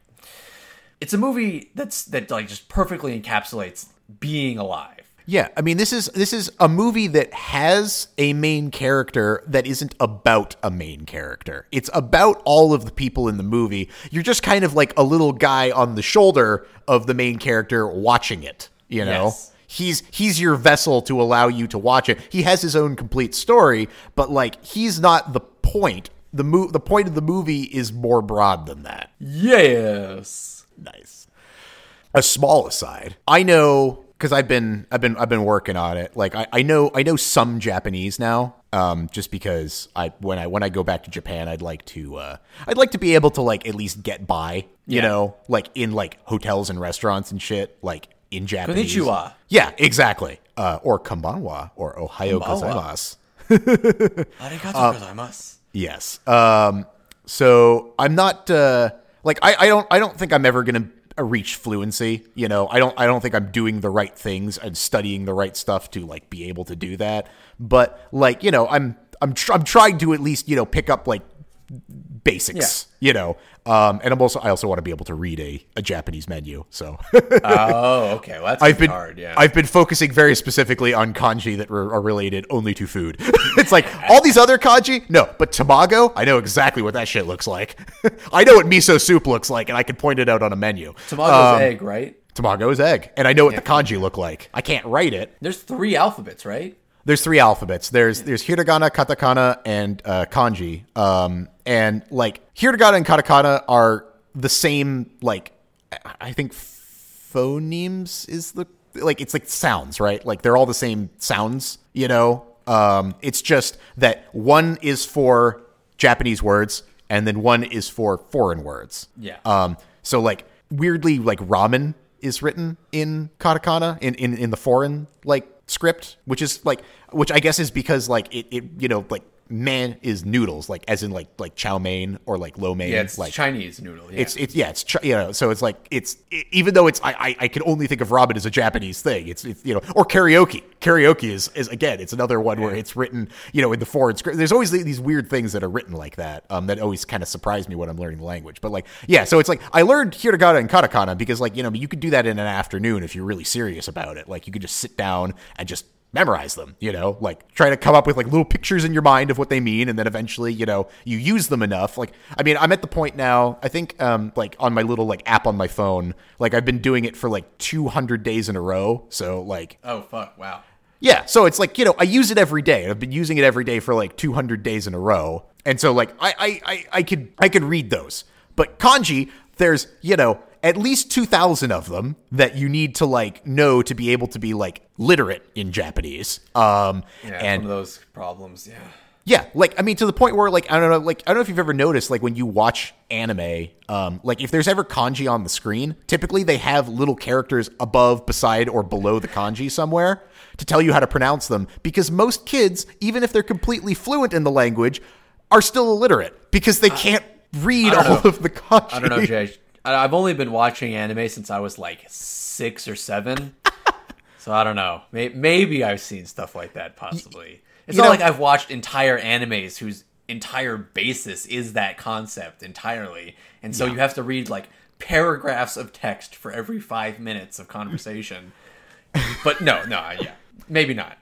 Speaker 2: it's a movie that's that like just perfectly encapsulates being alive
Speaker 1: Yeah, I mean this is this is a movie that has a main character that isn't about a main character. It's about all of the people in the movie. You're just kind of like a little guy on the shoulder of the main character watching it, you know?
Speaker 2: Yes.
Speaker 1: He's he's your vessel to allow you to watch it. He has his own complete story, but like he's not the point. The mo- the point of the movie is more broad than that.
Speaker 2: Yes.
Speaker 1: Nice. A small aside. I know because I've been I've been I've been working on it. Like I, I know I know some Japanese now. Um, just because I when I when I go back to Japan, I'd like to uh, I'd like to be able to like at least get by. You
Speaker 2: Yeah.
Speaker 1: know, like in like hotels and restaurants and shit, like in Japanese.
Speaker 2: Konnichiwa.
Speaker 1: Yeah, exactly. Uh, or konbanwa or
Speaker 2: Ohayou
Speaker 1: gozaimasu.
Speaker 2: Arigatou gozaimasu.
Speaker 1: Yes. Um, so I'm not uh, like I, I don't I don't think I'm ever gonna uh, reach fluency. You know, I don't I don't think I'm doing the right things and studying the right stuff to like be able to do that. But like you know, I'm I'm tr- I'm trying to at least you know pick up like basics. You know, um, and I'm also I also want to be able to read a, a Japanese menu. So
Speaker 2: Oh, okay. Well, that's
Speaker 1: I've been
Speaker 2: hard. Yeah.
Speaker 1: I've been focusing very specifically on kanji that are, are related only to food. it's like all these other kanji, no, but tamago, I know exactly what that shit looks like. I know what miso soup looks like, and I can point it out on a menu.
Speaker 2: Tamago's
Speaker 1: Um,
Speaker 2: egg, right?
Speaker 1: Tamago is egg, and I know what the kanji look like. I can't write it.
Speaker 2: There's three alphabets, right?
Speaker 1: There's three alphabets. There's there's hiragana, katakana, and uh, kanji. Um, and like hiragana and katakana are the same. Like I- think phonemes is the like it's like sounds, right? Like they're all the same sounds. You know, um, it's just that one is for Japanese words, and then one is for foreign words.
Speaker 2: Yeah.
Speaker 1: Um, so like weirdly, like ramen is written in katakana in, in, in the foreign like script, which is like which I guess is because like it, it you know like man is noodles like as in like like chow mein or like lo mein
Speaker 2: Yeah, it's
Speaker 1: like
Speaker 2: Chinese noodle. Yeah.
Speaker 1: it's it's yeah it's you know so it's like it's i even though it's I, I I can only think of ramen as a Japanese thing. It's, it's you know or karaoke. Karaoke is is again it's another one where it's written you know in the foreign script. There's always these weird things that are written like that um that always kind of surprise me when I'm learning the language. But like yeah so it's like I learned hiragana and katakana because like you know you could do that in an afternoon if you're really serious about it. Like you could just sit down and just memorize them you know like try to come up with like little pictures in your mind of what they mean and then eventually you know you use them enough like i mean i'm at the point now i think um like on my little like app on my phone like i've been doing it for like 200 days in a row so like
Speaker 2: oh fuck! Wow.
Speaker 1: yeah, so it's like you know I use it every day. I've been using it every day for like 200 days in a row, and so like I I I, I could I could read those. But kanji, there's you know at least 2,000 of them that you need to like know to be able to be like literate in Japanese. Um,
Speaker 2: Yeah,
Speaker 1: and
Speaker 2: those problems. Yeah.
Speaker 1: yeah, like I mean, to the point where like I don't know, like I don't know if you've ever noticed, like when you watch anime, um, like if there's ever kanji on the screen, typically they have little characters above, beside, or below the kanji somewhere to tell you how to pronounce them. Because most kids, even if they're completely fluent in the language, are still illiterate because they can't read all
Speaker 2: know.
Speaker 1: of the kanji.
Speaker 2: I don't know, Jay. I've only been watching anime since I was like six or seven. so I don't know. May- Maybe I've seen stuff like that, possibly. It's
Speaker 1: you
Speaker 2: not
Speaker 1: know-
Speaker 2: like I've watched entire animes whose entire basis is that concept entirely. And so you have to read like paragraphs of text for every five minutes of conversation. but no, no, yeah. Maybe not.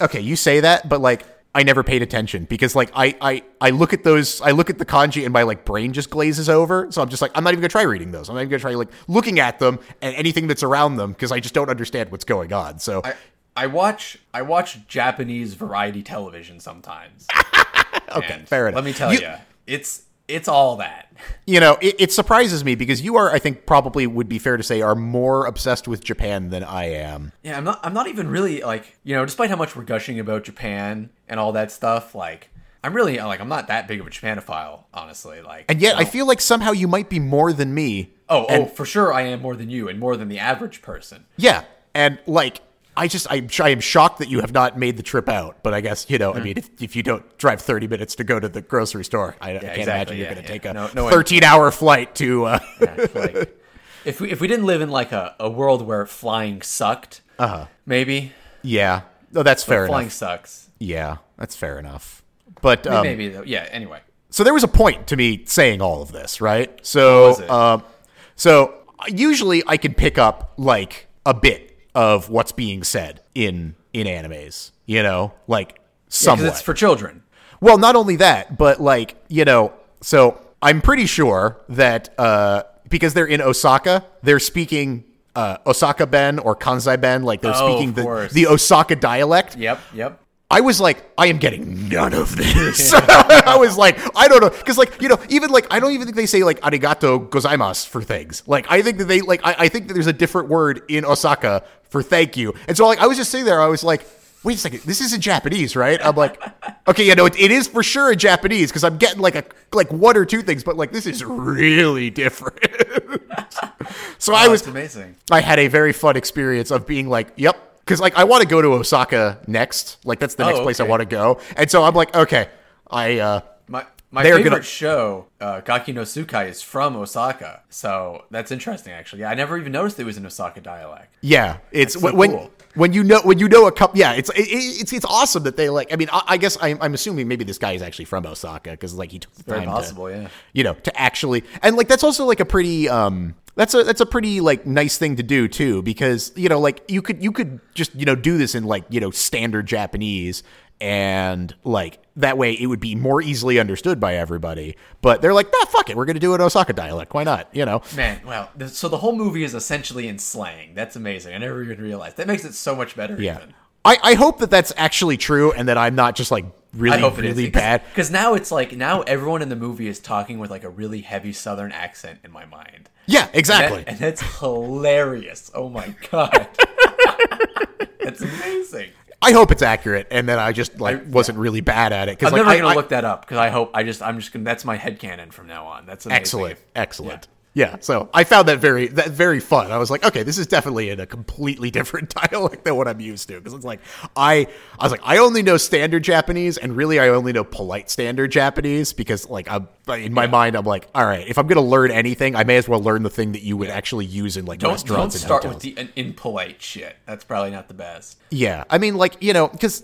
Speaker 1: okay, you say that, but like I never paid attention because like I I I look at those I look at the kanji and my like brain just glazes over. So I'm just like I'm not even gonna try reading those. I'm not even gonna try like looking at them and anything that's around them because I just don't understand what's going on. So
Speaker 2: I, I watch I watch Japanese variety television sometimes.
Speaker 1: okay, fair enough.
Speaker 2: Let me tell
Speaker 1: You-
Speaker 2: you, it's it's all that.
Speaker 1: You know, it, it surprises me because you are, I think, probably would be fair to say, are more obsessed with Japan than I am.
Speaker 2: Yeah, I'm not. I'm not even really like you know. Despite how much we're gushing about Japan and all that stuff, like I'm really like I'm not that big of a Japanophile, honestly. Like,
Speaker 1: And yet,
Speaker 2: you
Speaker 1: I feel like somehow you might be more than me.
Speaker 2: oh, oh
Speaker 1: and-
Speaker 2: oh, for sure, I am more than you and more than the average person.
Speaker 1: Yeah, and like I just I, I am shocked that you have not made the trip out. But I guess you know,
Speaker 2: Mm-hmm.
Speaker 1: I mean, if, if you don't drive thirty minutes to go to the grocery store, I, I can't
Speaker 2: exactly,
Speaker 1: imagine you're
Speaker 2: yeah,
Speaker 1: going to
Speaker 2: yeah.
Speaker 1: take a
Speaker 2: No- no one-
Speaker 1: thirteen hour flight to. Uh,
Speaker 2: Yeah, like, if we if we didn't live in like a, a world where flying sucked, uh-huh. maybe
Speaker 1: yeah, no, that's fair
Speaker 2: flying
Speaker 1: enough.
Speaker 2: sucks.
Speaker 1: Yeah, that's fair enough. But um,
Speaker 2: maybe though. Yeah. Anyway.
Speaker 1: so there was a point to me saying all of this, right? So, um, so usually I can pick up like a bit of what's being said in in animes, you know, like
Speaker 2: Because
Speaker 1: somewhat.
Speaker 2: it's for children.
Speaker 1: well, not only that, but like you know, so I'm pretty sure that uh, because they're in Osaka, they're speaking. Uh, Osaka Ben or Kansai Ben, like they're
Speaker 2: Oh,
Speaker 1: speaking the, the Osaka dialect.
Speaker 2: Yep. Yep.
Speaker 1: I was like, I am getting none of this. I was like, I don't know, because like you know, even like I don't even think they say like arigato gozaimasu for things. Like I think that they like I, I think that there's a different word in Osaka for thank you, and so like I was just sitting there, I was like, wait a second, this isn't Japanese, right? I'm like, okay, yeah, no, it, it is for sure in Japanese because I'm getting like a like one or two things, but like this is really different. so I
Speaker 2: Oh,
Speaker 1: was
Speaker 2: amazing.
Speaker 1: I had a very fun experience of being like, yep. Because like I want to go to Osaka next. Like that's the
Speaker 2: Oh,
Speaker 1: next place I want to go. And so I'm like, okay, I uh
Speaker 2: My my
Speaker 1: They're
Speaker 2: favorite
Speaker 1: gonna-
Speaker 2: show, uh, Gaki no Tsukai, is from Osaka. So that's interesting, actually. I never even noticed it was an Osaka dialect.
Speaker 1: yeah, it's
Speaker 2: so
Speaker 1: when
Speaker 2: cool.
Speaker 1: when you know when you know a couple. Yeah, it's it, it's it's awesome that they like. I mean, I, I guess I'm, I'm assuming maybe this guy is actually from Osaka because like he took the
Speaker 2: Very
Speaker 1: time
Speaker 2: possible,
Speaker 1: to,
Speaker 2: yeah.
Speaker 1: you know, to actually and like that's also like a pretty um that's a that's a pretty like nice thing to do too because you know like you could you could just you know do this in like you know standard Japanese and like that way it would be more easily understood by everybody but they're like nah fuck it we're gonna do it Osaka dialect why not you know
Speaker 2: Man, Well, So the whole movie is essentially in slang. That's amazing. I never even realized. That makes it so much better.
Speaker 1: yeah
Speaker 2: Even.
Speaker 1: I I hope that that's actually true and that I'm not just like really
Speaker 2: I hope it is
Speaker 1: really bad
Speaker 2: Because now it's like now everyone in the movie is talking with like a really heavy Southern accent in my mind.
Speaker 1: yeah
Speaker 2: That-
Speaker 1: exactly
Speaker 2: and that's hilarious. Oh my god. that's amazing.
Speaker 1: I hope it's accurate and that I just like
Speaker 2: I-
Speaker 1: wasn't really bad at it
Speaker 2: Cause,
Speaker 1: I'm like
Speaker 2: never
Speaker 1: I-
Speaker 2: gonna
Speaker 1: I-
Speaker 2: look that up because I hope I just I'm just gonna that's my head headcanon from now on. That's amazing.
Speaker 1: Excellent, excellent. Yeah. so I found that very that very fun. I was like, okay, this is definitely in a completely different dialect than what I'm used to because it's like I I was like I only know standard Japanese and really I only know polite standard Japanese because like I'm in my mind I'm like, all right, if I'm gonna learn anything, I may as well learn the thing that you would actually use in like
Speaker 2: Don't don't
Speaker 1: restaurants and
Speaker 2: start
Speaker 1: hotels.
Speaker 2: with the impolite shit. That's probably not the best.
Speaker 1: Yeah, I mean, like you know, because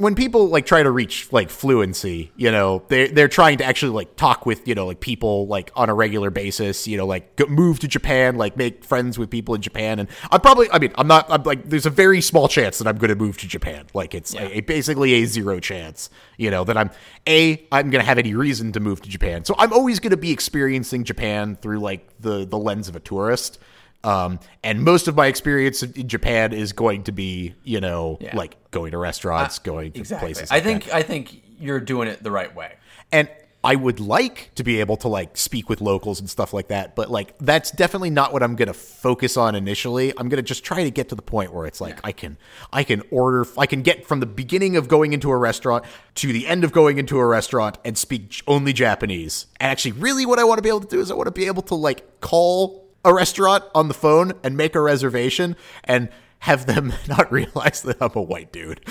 Speaker 1: when people like try to reach like fluency, you know, they they're trying to actually like talk with you know like people like on a regular basis, you know, like go, move to Japan, like make friends with people in Japan, and I'm probably, I mean, I'm not, I'm like, there's a very small chance that I'm going to move to Japan, like it's a, a- basically a zero chance, you know, that I'm a I'm going to have any reason to move to Japan, so I'm always going to be experiencing Japan through like the the lens of a tourist. Um, and most of my experience in Japan is going to be, you know,
Speaker 2: Yeah.
Speaker 1: like going to restaurants, going to
Speaker 2: Exactly.
Speaker 1: places.
Speaker 2: I think
Speaker 1: that.
Speaker 2: I think you're doing it the right way.
Speaker 1: and I would like to be able to like speak with locals and stuff like that, but like that's definitely not what I'm going to focus on initially. I'm going to just try to get to the point where it's like I can I can order I can get from the beginning of going into a restaurant to the end of going into a restaurant and speak only Japanese. And actually really what I want to be able to do is I want to be able to like call a restaurant on the phone and make a reservation and have them not realize that I'm a white dude.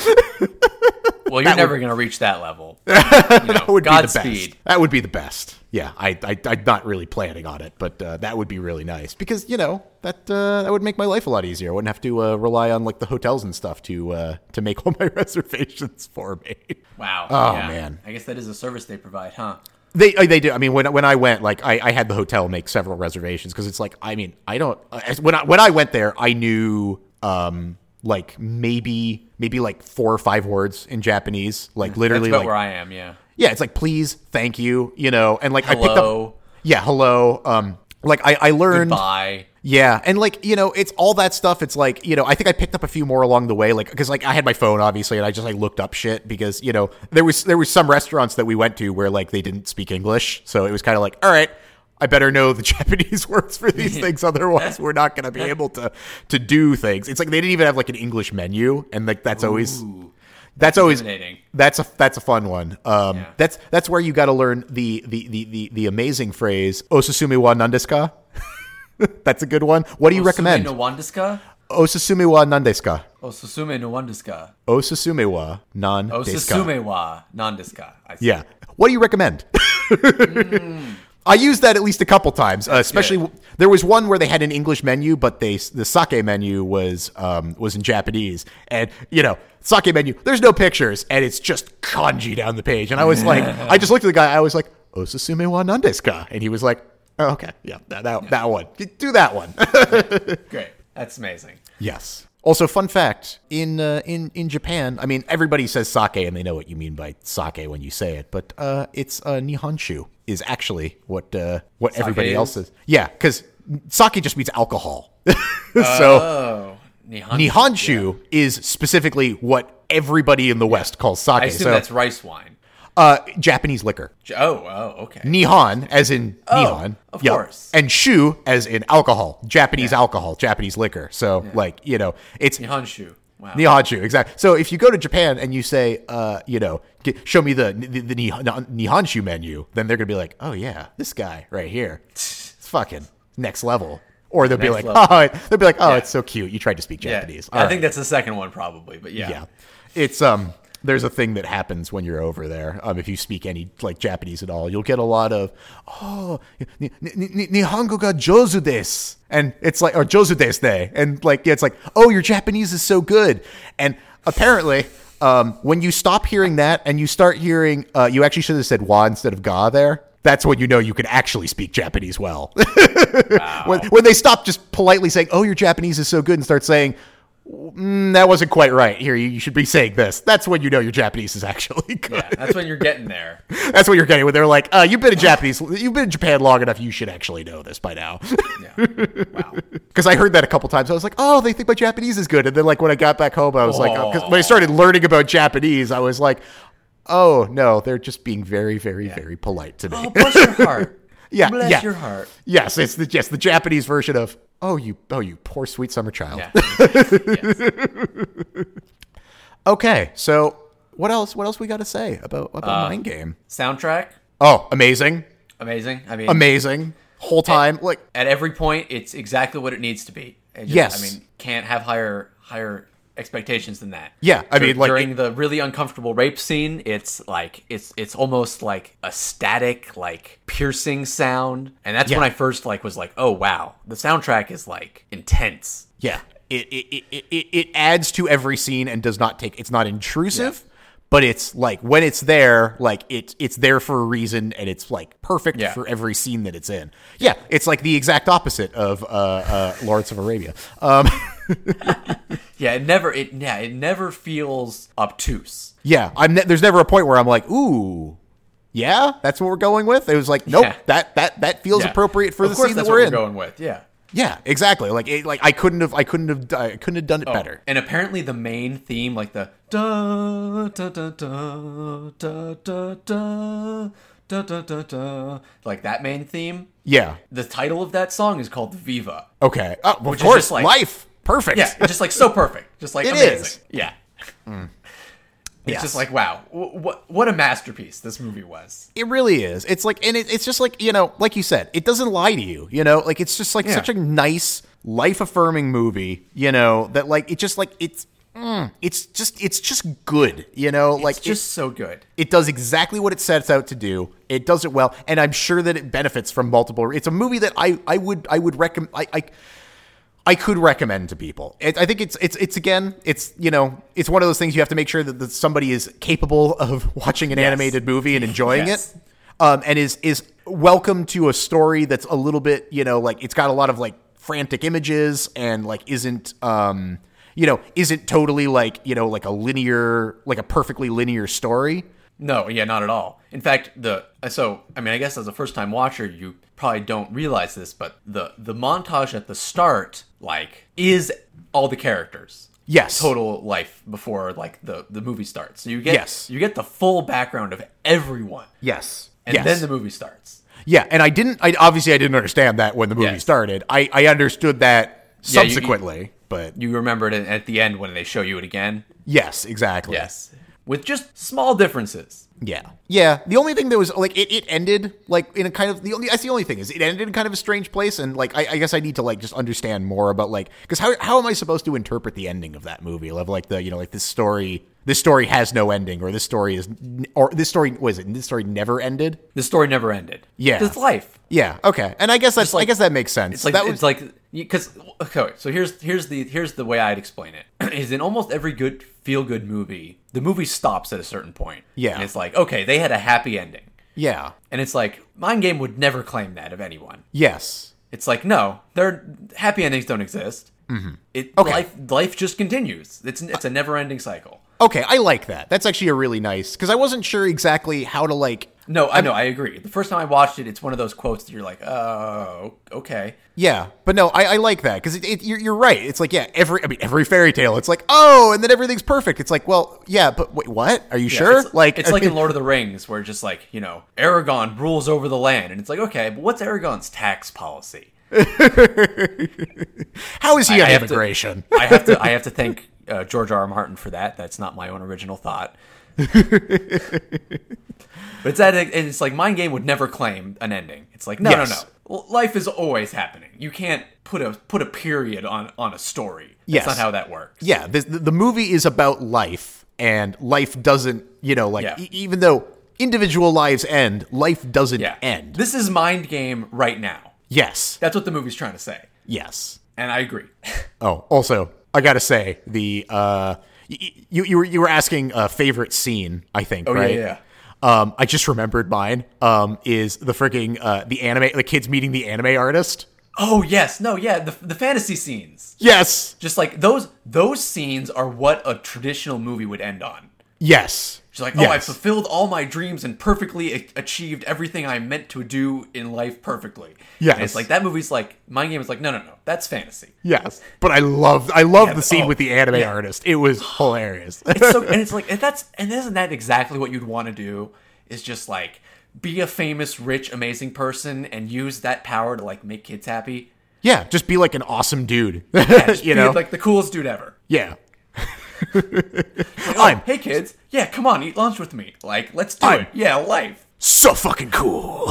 Speaker 2: Well, you're never going to reach that level. You know,
Speaker 1: that would be the best. That would be the best. Yeah, I, I, I'm not really planning on it, but uh, that would be really nice because you know that uh, that would make my life a lot easier. I wouldn't have to uh, rely on like the hotels and stuff to uh, to make all my reservations for me.
Speaker 2: Wow.
Speaker 1: Oh,
Speaker 2: yeah.
Speaker 1: man.
Speaker 2: I guess that is a service they provide, huh?
Speaker 1: They uh, they do. I mean, when when I went, like I, I had the hotel make several reservations because it's like I mean I don't when I when I went there I knew um like maybe maybe like four or five words in Japanese like
Speaker 2: That's
Speaker 1: literally
Speaker 2: about
Speaker 1: like
Speaker 2: where I am. Yeah.
Speaker 1: yeah it's like please thank you you know and like I picked up
Speaker 2: Hello.
Speaker 1: Yeah, hello. Um, like I, I learned.
Speaker 2: Bye.
Speaker 1: Yeah, and like you know, it's all that stuff. It's like you know, I think I picked up a few more along the way, like because like I had my phone obviously, and I just like looked up shit because you know there was there was some restaurants that we went to where like they didn't speak English, so it was kind of like all right. I better know the Japanese words for these things, otherwise we're not going to be able to to do things. It's like they didn't even have like an English menu, and like that's always
Speaker 2: Ooh.
Speaker 1: that's always that's a that's a fun one. Um,
Speaker 2: Yeah.
Speaker 1: that's that's where you got to learn the, the the the the amazing phrase "Osusume wa nandesu ka?" that's a good one. What do you recommend?
Speaker 2: Osusume no
Speaker 1: wa nandesu ka?
Speaker 2: Osusume no wandeska?
Speaker 1: Osusume wa nan desu ka?
Speaker 2: Osusume wa nandeska?
Speaker 1: Yeah. What do you recommend? I used that at least a couple times, uh, especially
Speaker 2: good.
Speaker 1: there was one where they had an English menu, but they the sake menu was um, was in Japanese, and you know sake menu. There's no pictures, and it's just kanji down the page, and I was like, I just looked at the guy, I was like, Osusume wa nandesu ka? And he was like, oh, okay, yeah, that that, that one, do that one.
Speaker 2: Great. That's amazing.
Speaker 1: Yes. Also, fun fact in uh, in in Japan, I mean, everybody says sake, and they know what you mean by sake when you say it, but uh, it's uh, nihonshu is actually what uh, what everybody
Speaker 2: is?
Speaker 1: else is. Yeah, because sake just means alcohol. so
Speaker 2: Oh. Nihonshu,
Speaker 1: Nihonshu is specifically what everybody in the West calls sake.
Speaker 2: I assume
Speaker 1: so,
Speaker 2: that's rice wine.
Speaker 1: Uh, Japanese liquor.
Speaker 2: Oh, oh, okay.
Speaker 1: Nihon, as in Nihon.
Speaker 2: Oh, of
Speaker 1: Yup.
Speaker 2: course.
Speaker 1: And shu, as in alcohol. Japanese alcohol, Japanese liquor. So, like, you know, it's
Speaker 2: Nihonshu. Wow.
Speaker 1: Nihonshu, exactly. So if you go to Japan and you say, uh, you know, get, show me the the, the Nihon- Nihonshu menu, then they're gonna be like, oh yeah, this guy right here, it's fucking next level. Or they'll be like,
Speaker 2: level.
Speaker 1: oh, they'll be like, oh,
Speaker 2: Yeah.
Speaker 1: it's so cute. You tried to speak
Speaker 2: yeah.
Speaker 1: Japanese.
Speaker 2: I
Speaker 1: All
Speaker 2: think that's the second one probably, but yeah.
Speaker 1: yeah, it's um. There's a thing that happens when you're over there. Um, if you speak any like Japanese at all, you'll get a lot of oh, ni- ni- ni- Nihongo ga jozu desu, and it's like or jozu desu ne, and like yeah, it's like oh, your Japanese is so good, and apparently. Um, when you stop hearing that and you start hearing, uh, you actually should have said wa instead of ga there. That's when you know you can actually speak Japanese well. when, when they stop just politely saying, "Oh, your Japanese is so good," and start saying, mm, "That wasn't quite right." Here, you, should be saying this. That's when you know your Japanese is actually good.
Speaker 2: Yeah, that's when you're getting there.
Speaker 1: That's what you're getting when they're like, uh, "You've been in Japanese, you've been in Japan long enough. You should actually know this by now."
Speaker 2: Yeah. Wow.
Speaker 1: Because I heard that a couple times. I was like, "Oh, they think my Japanese is good," and then like when I got back home, I was like, because when I started learning about Japanese, I was like, "Oh no, they're just being very, very, very polite to me."
Speaker 2: Oh, bless your heart.
Speaker 1: Yeah,
Speaker 2: Bless
Speaker 1: yeah.
Speaker 2: your heart.
Speaker 1: Yes, it's the yes the Japanese version of oh you oh you poor sweet summer child.
Speaker 2: Yeah. Yes.
Speaker 1: Okay, so what else? What else we got to say about about
Speaker 2: Uh,
Speaker 1: Mind Game?
Speaker 2: Soundtrack,
Speaker 1: Oh, amazing,
Speaker 2: amazing. I mean,
Speaker 1: amazing. Whole time, like
Speaker 2: at every point, it's exactly what it needs to be. Just-
Speaker 1: Yes.
Speaker 2: I mean, can't have higher higher expectations than that.
Speaker 1: Yeah, I mean, like,
Speaker 2: during the really uncomfortable rape scene, it's like it's it's almost like a static, like piercing sound, and that's when I first like was like, oh wow, the soundtrack is like intense.
Speaker 1: yeah, it it, it it it adds to every scene and does not take. It's not intrusive. But it's like when it's there, like it's it's there for a reason, and it's like perfect
Speaker 2: Yeah.
Speaker 1: for every scene that it's in. Yeah, it's like the exact opposite of uh, uh, Lawrence of Arabia. Um,
Speaker 2: Yeah, it never it yeah it never feels obtuse.
Speaker 1: Yeah, I'm. Ne- there's never a point where I'm like, ooh, yeah, that's what we're going with. It was like, nope,
Speaker 2: Yeah.
Speaker 1: that that that feels
Speaker 2: Yeah.
Speaker 1: appropriate for
Speaker 2: of
Speaker 1: the scene
Speaker 2: that's
Speaker 1: that we're
Speaker 2: what
Speaker 1: in.
Speaker 2: We're going with yeah.
Speaker 1: Yeah, exactly. Like it, like I couldn't have I couldn't have I couldn't have done it
Speaker 2: oh,
Speaker 1: better.
Speaker 2: And apparently the main theme like the da da da da da da da Da, da, da, like that main theme.
Speaker 1: Yeah.
Speaker 2: The title of that song is called Viva.
Speaker 1: Okay. Oh, well,
Speaker 2: of
Speaker 1: course,
Speaker 2: like,
Speaker 1: life. Perfect.
Speaker 2: Yeah, just like so perfect. Just like
Speaker 1: it
Speaker 2: amazing.
Speaker 1: is.
Speaker 2: Yeah. Mm. It's
Speaker 1: Yes.
Speaker 2: just like wow, what what a masterpiece this movie was.
Speaker 1: It really is. It's like, and it, it's just like you know, like you said, it doesn't lie to you. You know, like it's just like
Speaker 2: Yeah.
Speaker 1: such a nice, life affirming movie. You know that like it just like it's, mm, it's just it's just good. You know, like
Speaker 2: It's just so good.
Speaker 1: It does exactly what it sets out to do. It does it well, and I'm sure that it benefits from multiple. It's a movie that I I would I would recommend. I, I I could recommend to people. It, I think it's it's it's again it's you know it's one of those things you have to make sure that, that somebody is capable of watching an animated movie and enjoying
Speaker 2: Yes.
Speaker 1: it, um, and is is welcome to a story that's a little bit you know like it's got a lot of like frantic images and like isn't um you know isn't totally like you know like a linear like a perfectly linear story.
Speaker 2: No, yeah, not at all. In fact, the so I mean, I guess as a first time watcher, you probably don't realize this, but the the montage at the start like is all the characters.
Speaker 1: Yes.
Speaker 2: Total life before like the the movie starts. So you get
Speaker 1: Yes.
Speaker 2: you get the full background of everyone.
Speaker 1: Yes.
Speaker 2: And
Speaker 1: yes.
Speaker 2: then the movie starts.
Speaker 1: Yeah, and I didn't. I obviously I didn't understand that when the movie
Speaker 2: Yes.
Speaker 1: started. I I understood that
Speaker 2: Yeah, you- you-
Speaker 1: subsequently, but
Speaker 2: You remembered it at the end when they show you it again.
Speaker 1: yes, exactly.
Speaker 2: Yes. With just small differences.
Speaker 1: Yeah. Yeah. The only thing that was like it, it ended like in a kind of the only that's the only thing is it ended in kind of a strange place and like I, I guess I need to like just understand more about like because how how am I supposed to interpret the ending of that movie of like the you know like this story this story has no ending or this story is or this story was it this story never ended
Speaker 2: The story never ended.
Speaker 1: Yeah.
Speaker 2: It's life.
Speaker 1: yeah okay and I guess that's I
Speaker 2: like-
Speaker 1: guess that makes sense
Speaker 2: It's like
Speaker 1: that was
Speaker 2: it's like because okay. So here's here's the here's the way I'd explain it. Is in almost every good feel good movie, the movie stops at a certain point.
Speaker 1: Yeah.
Speaker 2: and it's like okay, they had a happy ending,
Speaker 1: yeah
Speaker 2: and it's like Mind Game would never claim that of anyone.
Speaker 1: yes
Speaker 2: It's like no, their happy endings don't exist. Mm-hmm. It
Speaker 1: Okay.
Speaker 2: life life just continues. It's it's a never ending cycle.
Speaker 1: Okay, I like that. That's actually a really nice because I wasn't sure exactly how to like.
Speaker 2: No, I know, I agree. The first time I watched it, it's one of those quotes that you're like, oh, okay.
Speaker 1: Yeah, but no, I, I like that because it, it, you're, you're right. It's like yeah, every I mean every fairy tale. It's like oh, and then everything's perfect. It's like well, yeah, but wait, what? Are you
Speaker 2: Yeah,
Speaker 1: sure?
Speaker 2: It's,
Speaker 1: like
Speaker 2: it's like in Lord of the Rings, where just like you know, Aragorn rules over the land, and it's like okay, but what's Aragorn's tax policy?
Speaker 1: how is he
Speaker 2: I
Speaker 1: on
Speaker 2: have to-
Speaker 1: immigration?
Speaker 2: I have to I have to thank uh, George R. R. Martin for that. That's not my own original thought. but it's that, and it's like Mind Game would never claim an ending. It's like no,
Speaker 1: Yes.
Speaker 2: no, no. Life is always happening. You can't put a put a period on on a story. That's
Speaker 1: Yes.
Speaker 2: not how that works.
Speaker 1: yeah, the, the movie is about life, and life doesn't, you know, like
Speaker 2: Yeah.
Speaker 1: e- even though individual lives end, life doesn't
Speaker 2: Yeah.
Speaker 1: end.
Speaker 2: This is Mind Game right now.
Speaker 1: yes,
Speaker 2: That's what the movie's trying to say,
Speaker 1: yes.
Speaker 2: and I agree.
Speaker 1: Oh, also, I gotta say the uh, y- you you were you were asking a favorite scene, I think,
Speaker 2: Oh, yeah,
Speaker 1: right?
Speaker 2: yeah.
Speaker 1: Um, I just remembered mine. Um, is the freaking uh the anime the kids meeting the anime artist?
Speaker 2: oh yes, no, yeah, the the fantasy scenes.
Speaker 1: Yes,
Speaker 2: Just like those those scenes are what a traditional movie would end on.
Speaker 1: yes.
Speaker 2: She's like, "Oh, I fulfilled all my dreams and perfectly a- achieved everything I meant to do in life perfectly."
Speaker 1: Yes.
Speaker 2: and it's like that movie's like Mind Game is like, "No, no, no, that's fantasy."
Speaker 1: Yes, but I love I love the scene
Speaker 2: oh,
Speaker 1: with the anime
Speaker 2: yeah.
Speaker 1: artist. It was hilarious.
Speaker 2: It's so, and it's like, and that's and isn't that exactly what you'd want to do? Is just like be a famous, rich, amazing person and use that power to like make kids happy.
Speaker 1: yeah, just be like an awesome dude.
Speaker 2: Just
Speaker 1: you know?
Speaker 2: like the coolest dude ever.
Speaker 1: yeah.
Speaker 2: Oh,
Speaker 1: I'm
Speaker 2: hey kids, yeah, come on, eat lunch with me. Like, let's do
Speaker 1: I'm-
Speaker 2: it. Yeah, life.
Speaker 1: so fucking cool.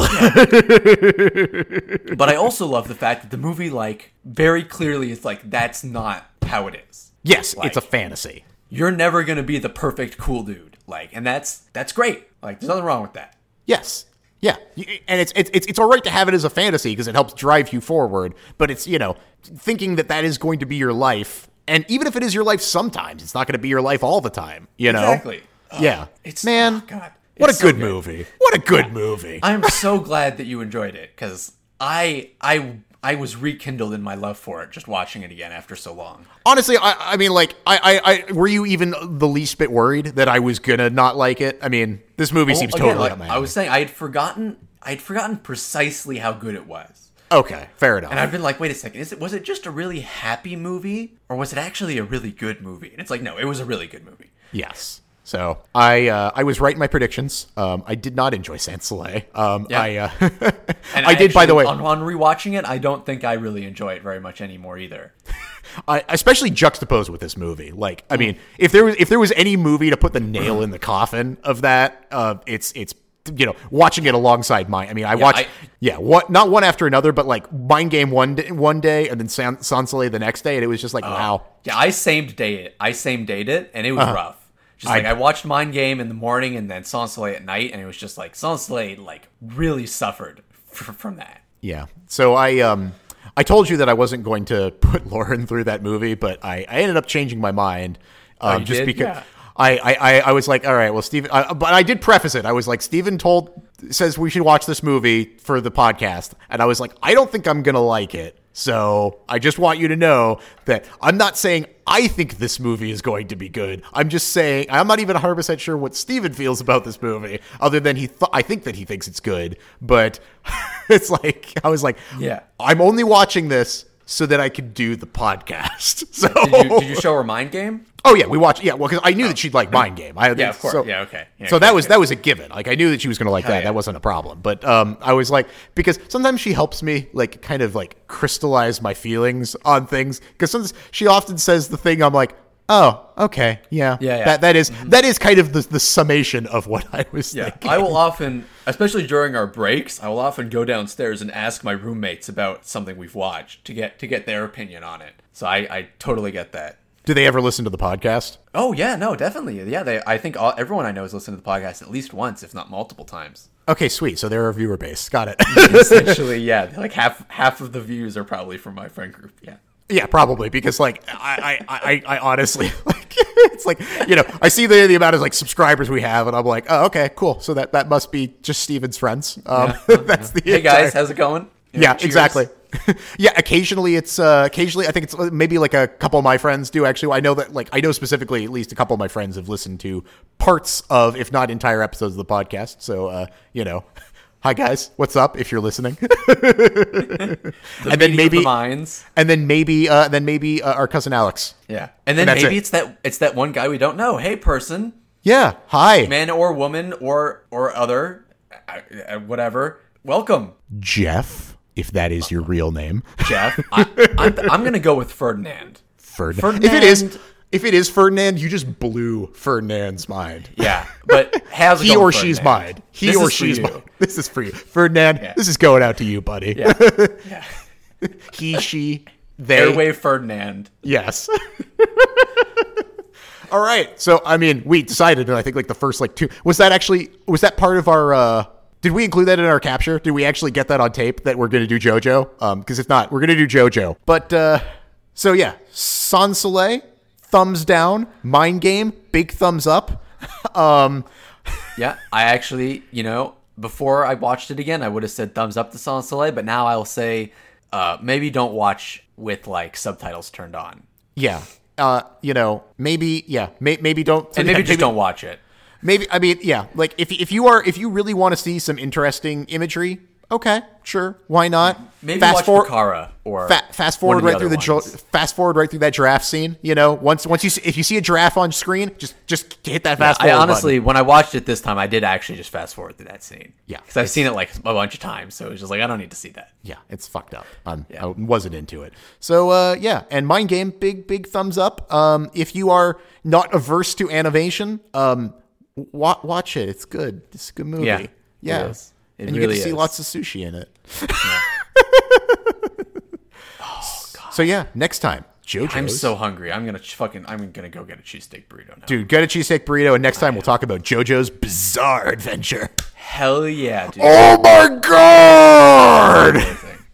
Speaker 2: But I also love the fact that the movie, like, very clearly is like that's not how it is.
Speaker 1: yes,
Speaker 2: Like-
Speaker 1: it's a fantasy.
Speaker 2: You're never gonna be the perfect cool dude. Like, and that's that's great. Like, there's nothing wrong with that.
Speaker 1: Yes. Yeah, and it's it's it's, it's all right to have it as a fantasy because it helps drive you forward. But it's you know thinking that that is going to be your life, and even if it is your life, sometimes it's not going to be your life all the time. You know,
Speaker 2: Exactly.
Speaker 1: Yeah,
Speaker 2: It's
Speaker 1: man.
Speaker 2: oh, God.
Speaker 1: what a
Speaker 2: It's so
Speaker 1: good, movie! What a good movie!
Speaker 2: I'm so glad that you enjoyed it because I I I was rekindled in my love for it just watching it again after so long.
Speaker 1: Honestly, I I mean, like, I, I I were you even the least bit worried that I was gonna not like it? I mean, this movie oh, seems
Speaker 2: Again,
Speaker 1: totally
Speaker 2: like, I was saying I had forgotten I had forgotten precisely how good it was.
Speaker 1: Okay. Fair enough.
Speaker 2: And I've been like, wait a second, is it was it just a really happy movie or was it actually a really good movie? And it's like, no, it was a really good movie.
Speaker 1: Yes. So I uh, I was right in my predictions. Um, I did not enjoy Sans Soleil. Um,
Speaker 2: Yeah.
Speaker 1: I uh,
Speaker 2: And
Speaker 1: I did, by the way.
Speaker 2: on, on rewatching it, I don't think I really enjoy it very much anymore either.
Speaker 1: I, especially juxtaposed with this movie. Like, I mean, if there was if there was any movie to put the nail in the coffin of that, uh, it's it's you know watching it alongside mine. I mean, I watched
Speaker 2: I-
Speaker 1: yeah, what not one after another, but like Mind Game one day, one day, and then San, Sans Soleil the next day, and it was just like wow.
Speaker 2: Yeah, I same date it. I same date it, and it was rough. Just like
Speaker 1: Uh-huh. I-
Speaker 2: watched Mind Game in the morning and then Sans Soleil at night, and it was just like Sans Soleil like really suffered f- from that.
Speaker 1: Yeah. So I um I told you that I wasn't going to put Lauren through that movie, but I, I ended up changing my mind. Um,
Speaker 2: Oh,
Speaker 1: just
Speaker 2: did?
Speaker 1: because
Speaker 2: Yeah.
Speaker 1: I, I, I, I was like, all right, well, Steven, uh, but I did preface it. I was like, Steven told, says we should watch this movie for the podcast. And I was like, I don't think I'm going to like it. So I just want you to know that I'm not saying I think this movie is going to be good. I'm just saying, I'm not even 100% sure what Steven feels about this movie, other than he, th- I think that he thinks it's good. But it's like, I was like,
Speaker 2: Yeah.
Speaker 1: I'm only watching this so that I could do the podcast. So,
Speaker 2: Did you, did you show her Mind Game?
Speaker 1: Oh yeah, we watched. Yeah, well, because I knew that she'd like Mind Game. I,
Speaker 2: Yeah, of course.
Speaker 1: So,
Speaker 2: Yeah, okay. Yeah,
Speaker 1: so that was that was a given. Like I knew that she was going to like that.
Speaker 2: yeah.
Speaker 1: That wasn't a problem. But um, I was like, because sometimes she helps me like kind of like crystallize my feelings on things. Because sometimes she often says the thing I'm like, oh, okay, yeah,
Speaker 2: Yeah, yeah.
Speaker 1: That that is- that is kind of the the summation of what I was
Speaker 2: Yeah,
Speaker 1: thinking.
Speaker 2: I will often, especially during our breaks, I will often go downstairs and ask my roommates about something we've watched to get to get their opinion on it. So I, I totally get that.
Speaker 1: Do they ever listen to the podcast?
Speaker 2: Oh yeah, no, definitely. Yeah, they. I think all, everyone I know has listened to the podcast at least once, if not multiple times.
Speaker 1: Okay, sweet. So they're a viewer base. Got it.
Speaker 2: Essentially, yeah, like half half of the views are probably from my friend group. Yeah.
Speaker 1: Yeah, probably because like I I, I, I honestly like it's like you know I see the the amount of like subscribers we have and I'm like oh okay cool so that that must be just Steven's friends um that's the
Speaker 2: Hey
Speaker 1: entire-
Speaker 2: guys, how's it going? Know,
Speaker 1: yeah exactly yeah, occasionally it's uh, occasionally I think it's uh, maybe like a couple of my friends do actually. I know that like I know specifically at least a couple of my friends have listened to parts of if not entire episodes of the podcast. So uh, you know, hi guys, what's up if you're listening?
Speaker 2: The
Speaker 1: and then maybe
Speaker 2: the minds.
Speaker 1: and then maybe uh, then maybe uh, our cousin Alex.
Speaker 2: Yeah, and then
Speaker 1: And
Speaker 2: maybe
Speaker 1: it.
Speaker 2: it's that it's that one guy we don't know. Hey, person,
Speaker 1: Yeah, hi,
Speaker 2: man or woman or or other, uh, uh, whatever. Welcome,
Speaker 1: Jeff, if that is your real name.
Speaker 2: Jeff. I, I'm, I'm gonna go with Ferdinand.
Speaker 1: Ferdinand. If it is
Speaker 2: Ferdinand-
Speaker 1: if it is Ferdinand, you just blew Ferdinand's mind.
Speaker 2: Yeah, but how's
Speaker 1: He
Speaker 2: going,
Speaker 1: or she's
Speaker 2: Ferdinand?
Speaker 1: mine. He
Speaker 2: This
Speaker 1: or she's
Speaker 2: you.
Speaker 1: mine. This is for you. Ferdinand,
Speaker 2: Yeah.
Speaker 1: this is going out to you, buddy.
Speaker 2: Yeah, yeah.
Speaker 1: He, she, they.
Speaker 2: Airwave Ferdinand.
Speaker 1: Yes. All right. So, I mean, we decided, and I think like the first like two was that actually was that part of our. uh Did we include that in our capture? Did we actually get that on tape that we're going to do JoJo? Um, because if not, we're going to do JoJo. But uh so yeah, Sans Soleil, thumbs down. Mind Game, big thumbs up. um,
Speaker 2: Yeah, I actually, you know, before I watched it again, I would have said thumbs up to Sans Soleil, but now I'll say uh, maybe don't watch with like subtitles turned on,
Speaker 1: yeah. Uh, you know, maybe yeah, may, maybe don't
Speaker 2: and maybe just don't watch it.
Speaker 1: Maybe I mean yeah, like if if you are if you really want to see some interesting imagery, okay, sure, why not?
Speaker 2: Maybe
Speaker 1: fast
Speaker 2: watch
Speaker 1: forward,
Speaker 2: Bakara or
Speaker 1: fa- fast forward
Speaker 2: the
Speaker 1: right through the fast forward right through that giraffe scene. You know, once once you see, if you see a giraffe on screen, just just hit that fast
Speaker 2: I
Speaker 1: forward.
Speaker 2: honestly, when I watched it this time, I did actually just fast forward through that scene.
Speaker 1: Yeah,
Speaker 2: because I've seen it like a bunch of times, so it was just like I don't need to see that.
Speaker 1: yeah, it's fucked up. Um, I wasn't into it. So uh, yeah, and Mind Game, big big thumbs up. Um, if you are not averse to animation, um, wa- watch it. It's good. It's a good movie.
Speaker 2: Yeah,
Speaker 1: yeah.
Speaker 2: is. It
Speaker 1: and you
Speaker 2: really
Speaker 1: get to see
Speaker 2: is.
Speaker 1: lots of sushi in it. Oh, so yeah, next time, JoJo's.
Speaker 2: I'm so hungry. I'm gonna fucking. I'm gonna go get a cheesesteak burrito now.
Speaker 1: dude. Get a cheesesteak burrito, and next time we'll talk about JoJo's Bizarre Adventure.
Speaker 2: Hell yeah, dude.
Speaker 1: Oh my god!